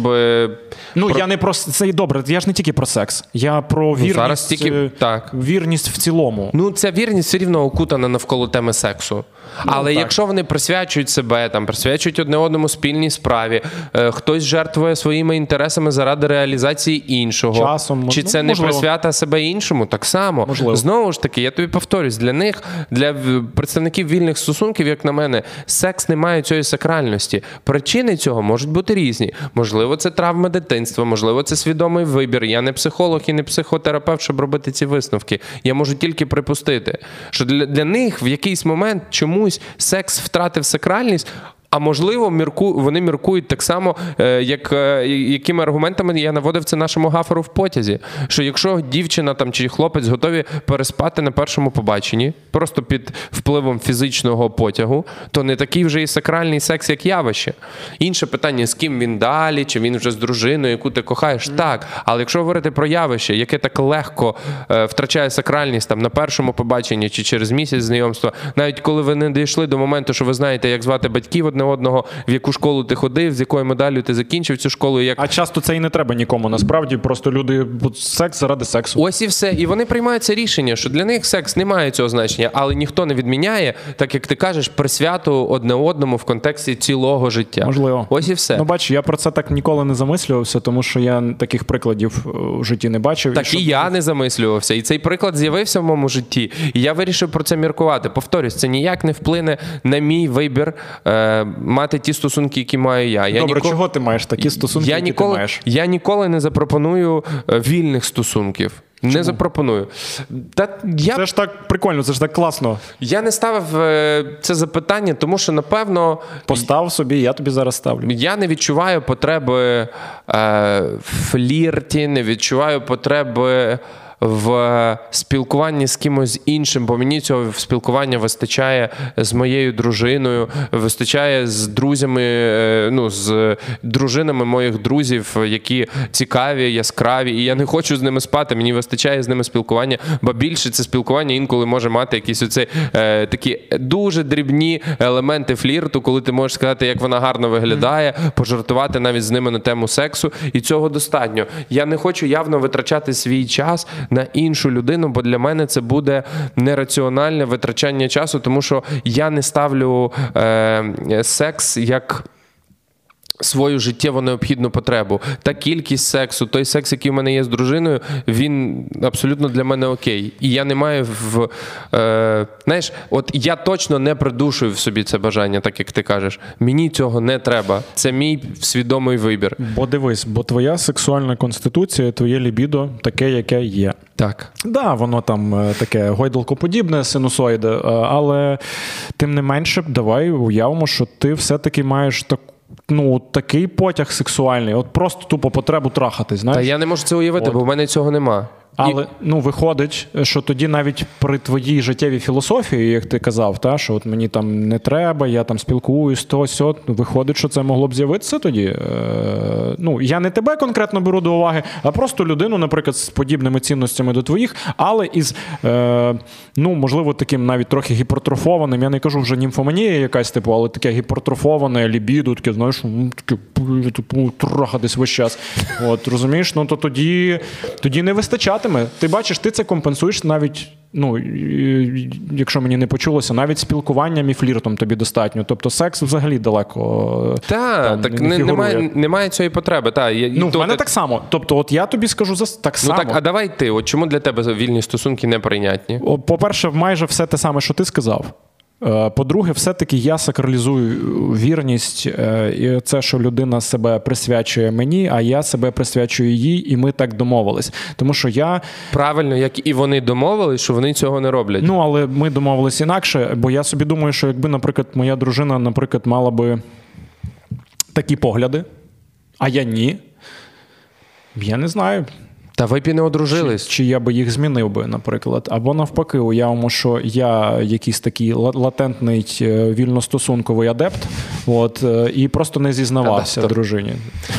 Ну, я не про це і добре. Я ж не тільки про секс. Я про вірність, Ну, зараз тільки- так. Вірність в цілому. Ну, ця вірність все рівно окутана навколо теми сексу. Але так. якщо вони присвячують себе, там присвячують одне одному спільній справі, е, хтось жертвує своїми інтересами заради реалізації іншого. Часом, Чи ну, це не присвята себе іншому? Так само. Можливо. Знову ж таки, я тобі повторюсь, для них, для представників вільних стосунків, як на мене, секс не має цієї сакральності. Причини цього можуть бути різні. Можливо, це травми дитинства, можливо, це свідомий вибір. Я не психолог і не психотерапевт, щоб робити ці висновки. Я можу тільки припустити, що для, для них в якийсь момент чомусь секс втратив сакральність. А можливо, мірку вони міркують так само, е, як е, якими аргументами я наводив це нашому гаферу в потязі. Що якщо дівчина там чи хлопець готові переспати на першому побаченні, просто під впливом фізичного потягу, то не такий вже і сакральний секс, як явище. Інше питання, з ким він далі, чи він вже з дружиною, яку ти кохаєш, так. Але якщо говорити про явище, яке так легко е, втрачає сакральність там на першому побаченні чи через місяць знайомства, навіть коли ви не дійшли до моменту, що ви знаєте, як звати батьків одне одного, в яку школу ти ходив, з якою медаллю ти закінчив цю школу, як А часто це і не треба нікому. Насправді просто люди секс заради сексу. Ось і все. І вони приймають це рішення, що для них секс не має цього значення, але ніхто не відміняє, так як ти кажеш, присвяту одне одному в контексті цілого життя. Можливо. Ось і все. Ну, бач, я про це так ніколи не замислювався, тому що я таких прикладів е, в житті не бачив. Так щоб- і я не замислювався. І цей приклад з'явився в моєму житті. І я вирішив про це міркувати. Повторюсь, це ніяк не вплине на мій вибір е, мати ті стосунки, які маю я. я Добре, ніколи- чого ти маєш такі стосунки, я які ніколи, ти маєш? я ніколи не запропоную е, вільних стосунків. Не запропоную. Та я Це ж так прикольно, це ж так класно. Я не ставив е, це запитання, тому що напевно Постав собі, я тобі зараз ставлю. я не відчуваю потреби е, флірті, не відчуваю потреби в спілкуванні з кимось іншим, бо мені цього спілкування вистачає з моєю дружиною, вистачає з друзями, е, ну з дружинами моїх друзів, які цікаві, яскраві, і я не хочу з ними спати. Мені вистачає з ними спілкування, бо більше це спілкування інколи може мати якісь оці е, такі дуже дрібні елементи флірту, коли ти можеш сказати, як вона гарно виглядає, пожартувати навіть з ними на тему сексу, і цього достатньо. Я не хочу явно витрачати свій час на іншу людину, бо для мене це буде нераціональне витрачання часу, тому що я не ставлю е, секс як. Свою життєво необхідну потребу. Та кількість сексу, той секс, який в мене є з дружиною, він абсолютно для мене окей. І я не маю в. Е, знаєш, от я точно не придушую в собі це бажання, так як ти кажеш. Мені цього не треба. Це мій свідомий вибір. Бо дивись, бо твоя сексуальна конституція, твоє лібідо таке, яке є. Так. Да, воно там е, таке гойдалкоподібне, синусоїде, е, але тим не менше, давай уявимо, що ти все-таки маєш таку. Ну, такий потяг сексуальний, от просто тупо потребу трахатись. знаєш? Та я не можу це уявити, От. бо в мене цього нема. Але ну виходить, що тоді навіть при твоїй життєвій філософії, як ти казав, та що от мені там не треба, я там спілкуюсь, то сьо, виходить, що це могло б з'явитися тоді. Е, ну я не тебе конкретно беру до уваги, а просто людину, наприклад, з подібними цінностями до твоїх, але із е, ну можливо таким навіть трохи гіпертрофованим. Я не кажу вже німфоманія якась типу, але таке гіпертрофоване лібіду, таке, знаєш, таке типу, трахатись весь час. От розумієш, ну то тоді, тоді не вистачатиме. Ти бачиш, ти це компенсуєш навіть. Ну, якщо мені не почулося, навіть спілкуванням і фліртом тобі достатньо. Тобто секс взагалі далеко. Та, там так не не, немає, немає цієї потреби. Та, я- Ну, в мене ти- так само. Тобто, от я тобі скажу за так Ну само. так, а давай ти. От чому для тебе вільні стосунки неприйнятні? О, По-перше, майже все те саме, що ти сказав. Е, По-друге, все-таки я сакралізую вірність, е, і це, що людина себе присвячує мені, а я себе присвячую їй, і ми так домовились. Тому що я Правильно, як і вони домовились, що вони цього не роблять. Ну, але ми домовилися інакше, бо я собі думаю, що якби, наприклад, моя дружина, наприклад, мала би такі погляди, а я ні. Я не знаю, Та ви б і не одружились. чи я би їх змінив би, наприклад. Або навпаки, уявимо, що я якийсь такий ла- латентний е, вільностосунковий адепт, от, е, і просто не зізнавався Адептор. дружині.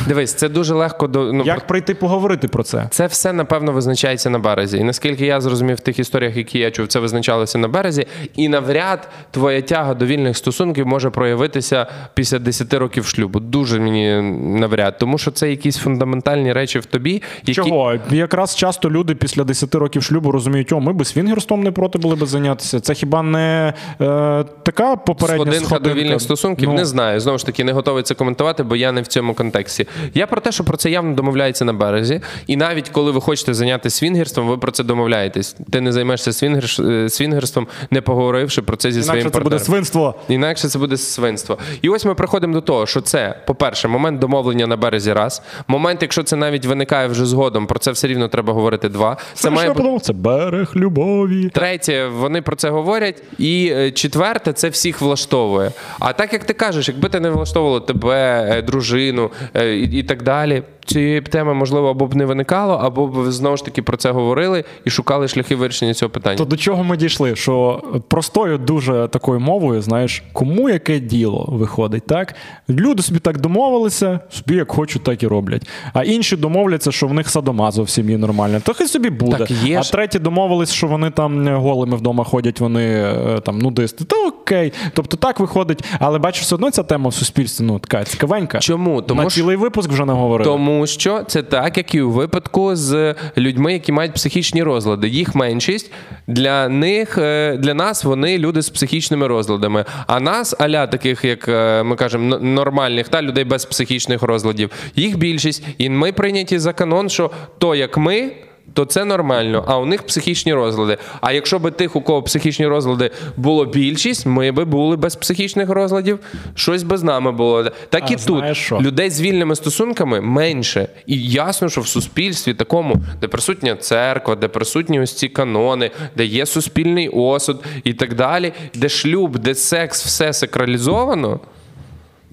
Дивись, це дуже легко до ну, Як прийти поговорити про це? Це все напевно визначається на березі. І наскільки я зрозумів в тих історіях, які я чув, це визначалося на березі. І навряд твоя тяга до вільних стосунків може проявитися після 10 років шлюбу. Дуже мені навряд, тому що це якісь фундаментальні речі в тобі, які Чого? Якраз часто люди після 10 років шлюбу розуміють, о, ми би свінгерством не проти були би зайнятися. Це хіба не е, така попередня Сходинка, сходинка? до вільних стосунків Ну, не знаю. Знову ж таки, не готовий це коментувати, бо я не в цьому контексті. Я про те, що про це явно домовляється на березі. І навіть коли ви хочете зайнятися свінгерством, ви про це домовляєтесь. Ти не займешся свінгер... е, свінгерством, не поговоривши про це зі Інакше своїм це буде свинство. Інакше це буде свинство. І ось ми приходимо до того, що це, по-перше, момент домовлення на березі раз. Момент, якщо це навіть виникає вже згодом, про це все рівно треба говорити два. Це Це має я подумав, це берег любові. Третє, вони про це говорять. І е, четверте, це всіх влаштовує. А так як ти кажеш, якби ти не влаштовувало тебе, е, дружину е, і, і так далі, цієї теми, можливо, або б не виникало, або б знову ж таки про це говорили і шукали шляхи вирішення цього питання. То до чого ми дійшли? Що простою дуже такою мовою, знаєш, кому яке діло виходить, так? Люди собі так домовилися, собі як хочуть, так і роблять. А інші домовляться, що в них садомазо в сім'ї нормально. То хай собі буде. Так є а треті домовились, що вони там голими вдома ходять, вони е, там нудисти. То окей. Тобто так виходить. Але бачиш, все одно ця тема в суспільстві ну, така цікавенька. Чому? Тому На що- цілий випуск вже наговорили. Тому що це так, як і у випадку з людьми, які мають психічні розлади. Їх меншість для них, е, для нас вони люди з психічними розладами. А нас, аля таких, як е, ми кажемо, нормальних та людей без психічних розладів, їх більшість. І ми прийняті за канон, що то як ми. То це нормально, а у них психічні розлади. А якщо би тих, у кого психічні розлади було більшість, ми би були без психічних розладів, щось би з нами було. Так А і тут що? людей з вільними стосунками менше. І ясно, що в суспільстві такому, де присутня церква, де присутні ось ці канони, де є суспільний осуд і так далі, де шлюб, де секс, все сакралізовано.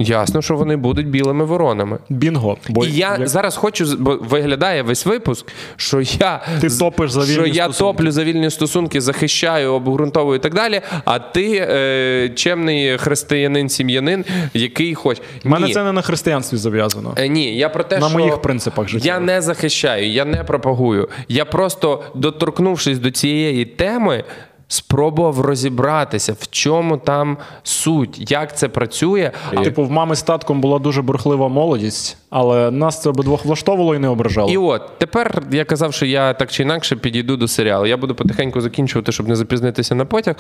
Ясно, що вони будуть білими воронами. Бінго. Бо і я як- зараз хочу, бо виглядає весь випуск, що я Ти топиш за вільні що я стосунки. топлю за вільні стосунки, захищаю, обґрунтовую і так далі. А ти е, чемний християнин, сім'янин, який хоче. У мене це не на християнстві зав'язано. Е, Ні, я про те, На що моїх принципах життєвих. Я не захищаю, я не пропагую. Я просто, доторкнувшись до цієї теми, спробував розібратися, в чому там суть, як це працює. Типу, в мами з татком була дуже бурхлива молодість, але нас це обидвох влаштовувало і не ображало. І от тепер я казав, що я так чи інакше підійду до серіалу. Я буду потихеньку закінчувати, щоб не запізнитися на потяг.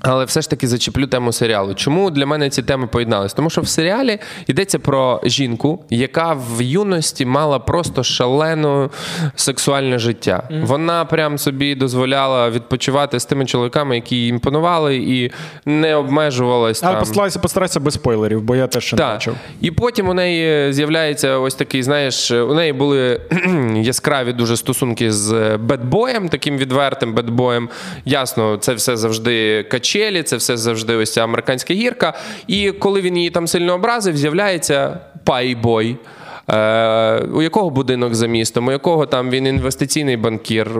Але все ж таки зачеплю тему серіалу. Чому для мене ці теми поєднались? Тому що в серіалі йдеться про жінку, яка в юності мала просто шалене сексуальне життя. Вона прям собі дозволяла відпочивати з тими чоловіками, які їй імпонували, і не обмежувалась Але постарайся, постарайся без спойлерів, бо я теж ще не бачив. І потім у неї з'являється ось такий, знаєш, у неї були яскраві дуже стосунки з бедбоєм, таким відвертим бедбоєм. Ясно, це все завжди качелі, це все завжди ось ця американська гірка. І коли він її там сильно образив, з'являється пайбой. Е, у якого будинок за містом, у якого там він інвестиційний банкір,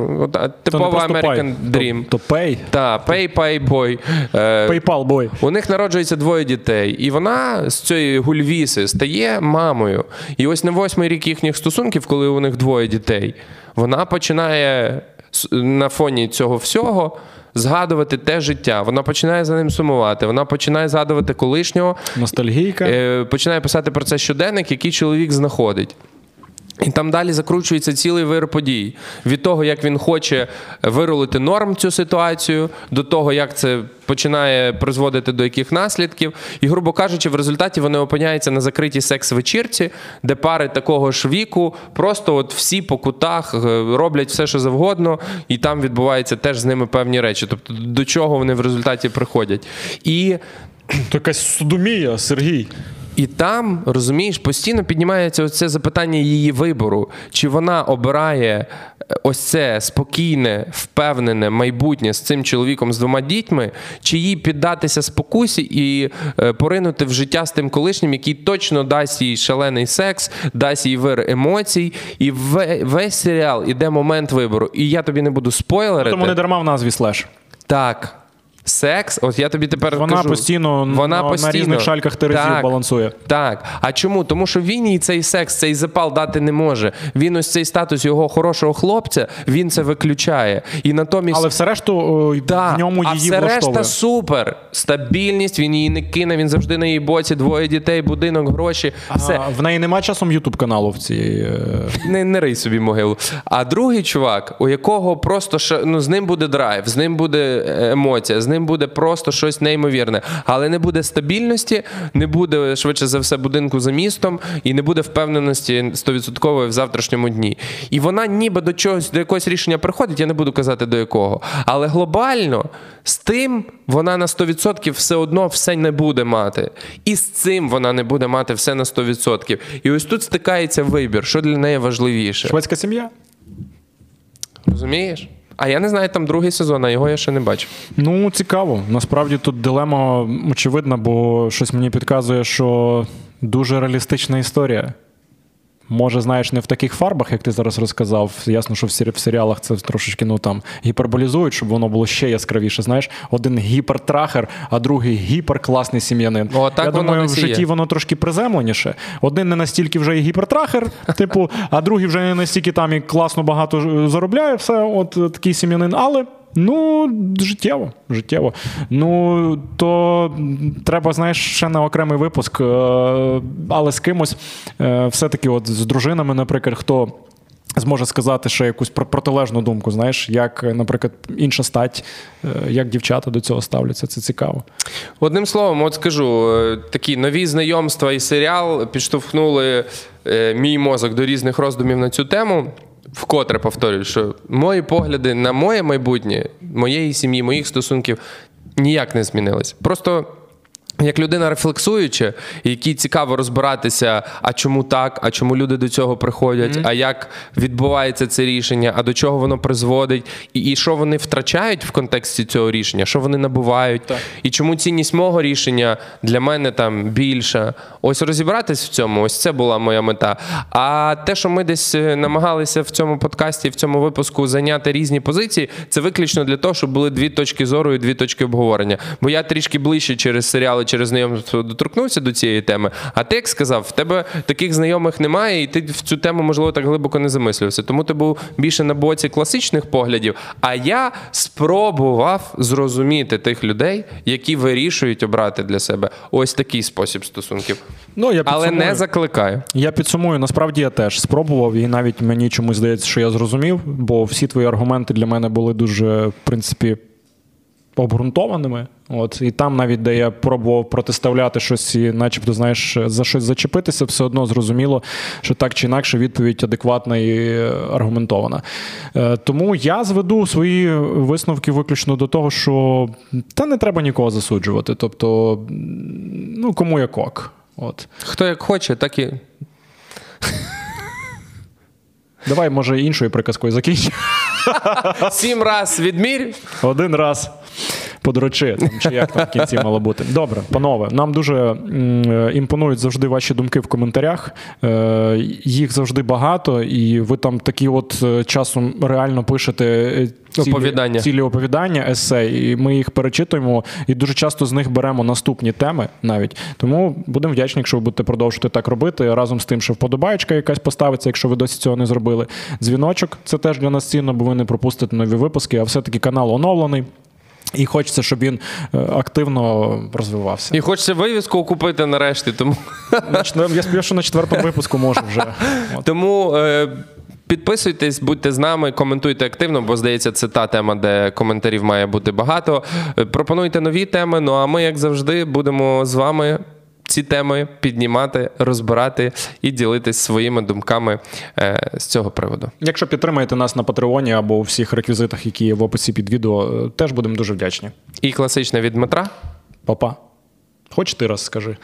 типова American пай. Dream. То, то pay. Та, pay, pay, boy. PayPal бой. у них народжується двоє дітей, і вона з цієї гульвіси стає мамою. І ось на восьмий рік їхніх стосунків, коли у них двоє дітей, вона починає на фоні цього всього. Згадувати те життя, вона починає за ним сумувати, вона починає згадувати колишнього, Ностальгійка. е, починає писати про це щоденник, який чоловік знаходить. І там далі закручується цілий вир подій. Від того, як він хоче вирулити норм цю ситуацію, до того, як це починає призводити до яких наслідків. І, грубо кажучи, в результаті вони опиняються на закритій секс-вечірці, де пари такого ж віку просто от всі по кутах е, роблять все, що завгодно, і там відбуваються теж з ними певні речі. Тобто, до чого вони в результаті приходять. І То якась судомія, Сергій. І там, розумієш, постійно піднімається оце запитання її вибору. Чи вона обирає е, ось це спокійне, впевнене майбутнє з цим чоловіком з двома дітьми, чи їй піддатися спокусі і е, поринути в життя з тим колишнім, який точно дасть їй шалений секс, дасть їй вир емоцій. І ве- весь серіал іде момент вибору. І я тобі не буду спойлерити. Тому не дарма в назві слеш. Так. Секс, от я тобі тепер Вона кажу, постійно, вона на, постійно на різних шальках терезів Так. балансує. Так. А чому? Тому що він їй цей секс, цей запал дати не може. Він ось цей статус його хорошого хлопця, він це виключає. І натомість. Але все решту Да, в ньому а її все влаштовує. решта супер. Стабільність, він її не кине, він завжди на її боці, двоє дітей, будинок, гроші. Все. А, в неї немає часом Ютуб каналу в цій. е, Не, не рий собі могилу. А другий чувак, у якого просто ну, з ним буде драйв, з ним буде е, емоція, з ним буде просто щось неймовірне. Але не буде стабільності, не буде швидше за все будинку за містом, і не буде впевненості 100% в завтрашньому дні. І вона ніби до чогось, до якогось рішення приходить, я не буду казати до якого. Але глобально з тим вона на 100% все одно все не буде мати. І з цим вона не буде мати все на 100%. І ось тут стикається вибір, що для неї важливіше. Шведська сім'я. Розумієш? А я не знаю, там другий сезон, а його я ще не бачив. Ну, цікаво. Насправді тут дилема очевидна, бо щось мені підказує, що дуже реалістична історія. Може, знаєш, не в таких фарбах, як ти зараз розказав. Ясно, що в сері- в серіалах це трошечки ну там гіперболізують, щоб воно було ще яскравіше. Знаєш, один гіпертрахер, а другий гіперкласний сім'янин. О, так Я воно думаю, в є. житті воно трошки приземленіше. Один не настільки вже і гіпертрахер, типу, а другий вже не настільки там і класно багато заробляє, все, от е, такий сім'янин. Але ну, життєво, життєво. Ну, то треба, знаєш, ще на окремий випуск, е, але з кимось, е, все-таки, от з дружинами, наприклад, хто. Зможе сказати ще якусь протилежну думку, знаєш, як, наприклад, інша стать, е, як дівчата до цього ставляться. Це цікаво. Одним словом, от скажу, такі нові знайомства і серіал підштовхнули мій мозок до різних роздумів на цю тему. Вкотре повторюю, що мої погляди на моє майбутнє, моєї сім'ї, моїх стосунків ніяк не змінились. Просто Як людина рефлексуюча, якій цікаво розбиратися, а чому так, а чому люди до цього приходять, а як відбувається це рішення, а до чого воно призводить, і, і що вони втрачають в контексті цього рішення, що вони набувають, Так. і чому цінність мого рішення для мене там більша. Ось розібратись в цьому, ось це була моя мета. А те, що ми десь е, намагалися в цьому подкасті, в цьому випуску зайняти різні позиції, це виключно для того, щоб були дві точки зору і дві точки обговорення. Бо я трішки ближче через серіали, через знайомство доторкнувся до цієї теми. А ти як сказав, в тебе таких знайомих немає, і ти в цю тему, можливо, так глибоко не замислювався. Тому ти був більше на боці класичних поглядів. А я спробував зрозуміти тих людей, які вирішують обрати для себе ось такий спосіб стосунків. Ну, я Але не закликаю. Я підсумую, насправді я теж спробував, і навіть мені чомусь здається, що я зрозумів, бо всі твої аргументи для мене були дуже, в принципі, обґрунтованими. От, і там, навіть де я пробував протиставляти щось і, начебто, знаєш, за щось зачепитися, все одно зрозуміло, що так чи інакше відповідь адекватна і аргументована. Е, тому я зведу свої висновки виключно до того, що та не треба нікого засуджувати. Тобто, ну кому як ок. От. Хто як хоче, так і. Давай, може, іншою приказкою закінчимо. Сім раз відмір. Один раз подрочи, там, чи як там в кінці мало бути. Добре, панове, нам дуже е, імпонують завжди ваші думки в коментарях. Е, їх завжди багато, і ви там такі от е, часом реально пишете. Цілі, Оповідання. цілі оповідання, есе, і ми їх перечитуємо, і дуже часто з них беремо наступні теми навіть. Тому будемо вдячні, якщо ви будете продовжувати так робити. Разом з тим, що вподобаєчка якась поставиться, якщо ви досі цього не зробили. Дзвіночок це теж для нас цінно, бо ви не пропустите нові випуски, а все-таки канал оновлений. І хочеться, щоб він е, активно розвивався. І хочеться вивіску купити нарешті. Тому, ну, Я сподіваюся, що на четвертому випуску можу вже. Тому е, підписуйтесь, будьте з нами, коментуйте активно, бо здається, це та тема, де коментарів має бути багато. Е, Пропонуйте нові теми. Ну а ми, як завжди, будемо з вами. Ці теми піднімати, розбирати і ділитись своїми думками е, з цього приводу. Якщо підтримаєте нас на Патреоні або у всіх реквізитах, які є в описі під відео, е, теж будемо дуже вдячні. І класичне від Дмитра. Па-па. Хоч ти раз скажи.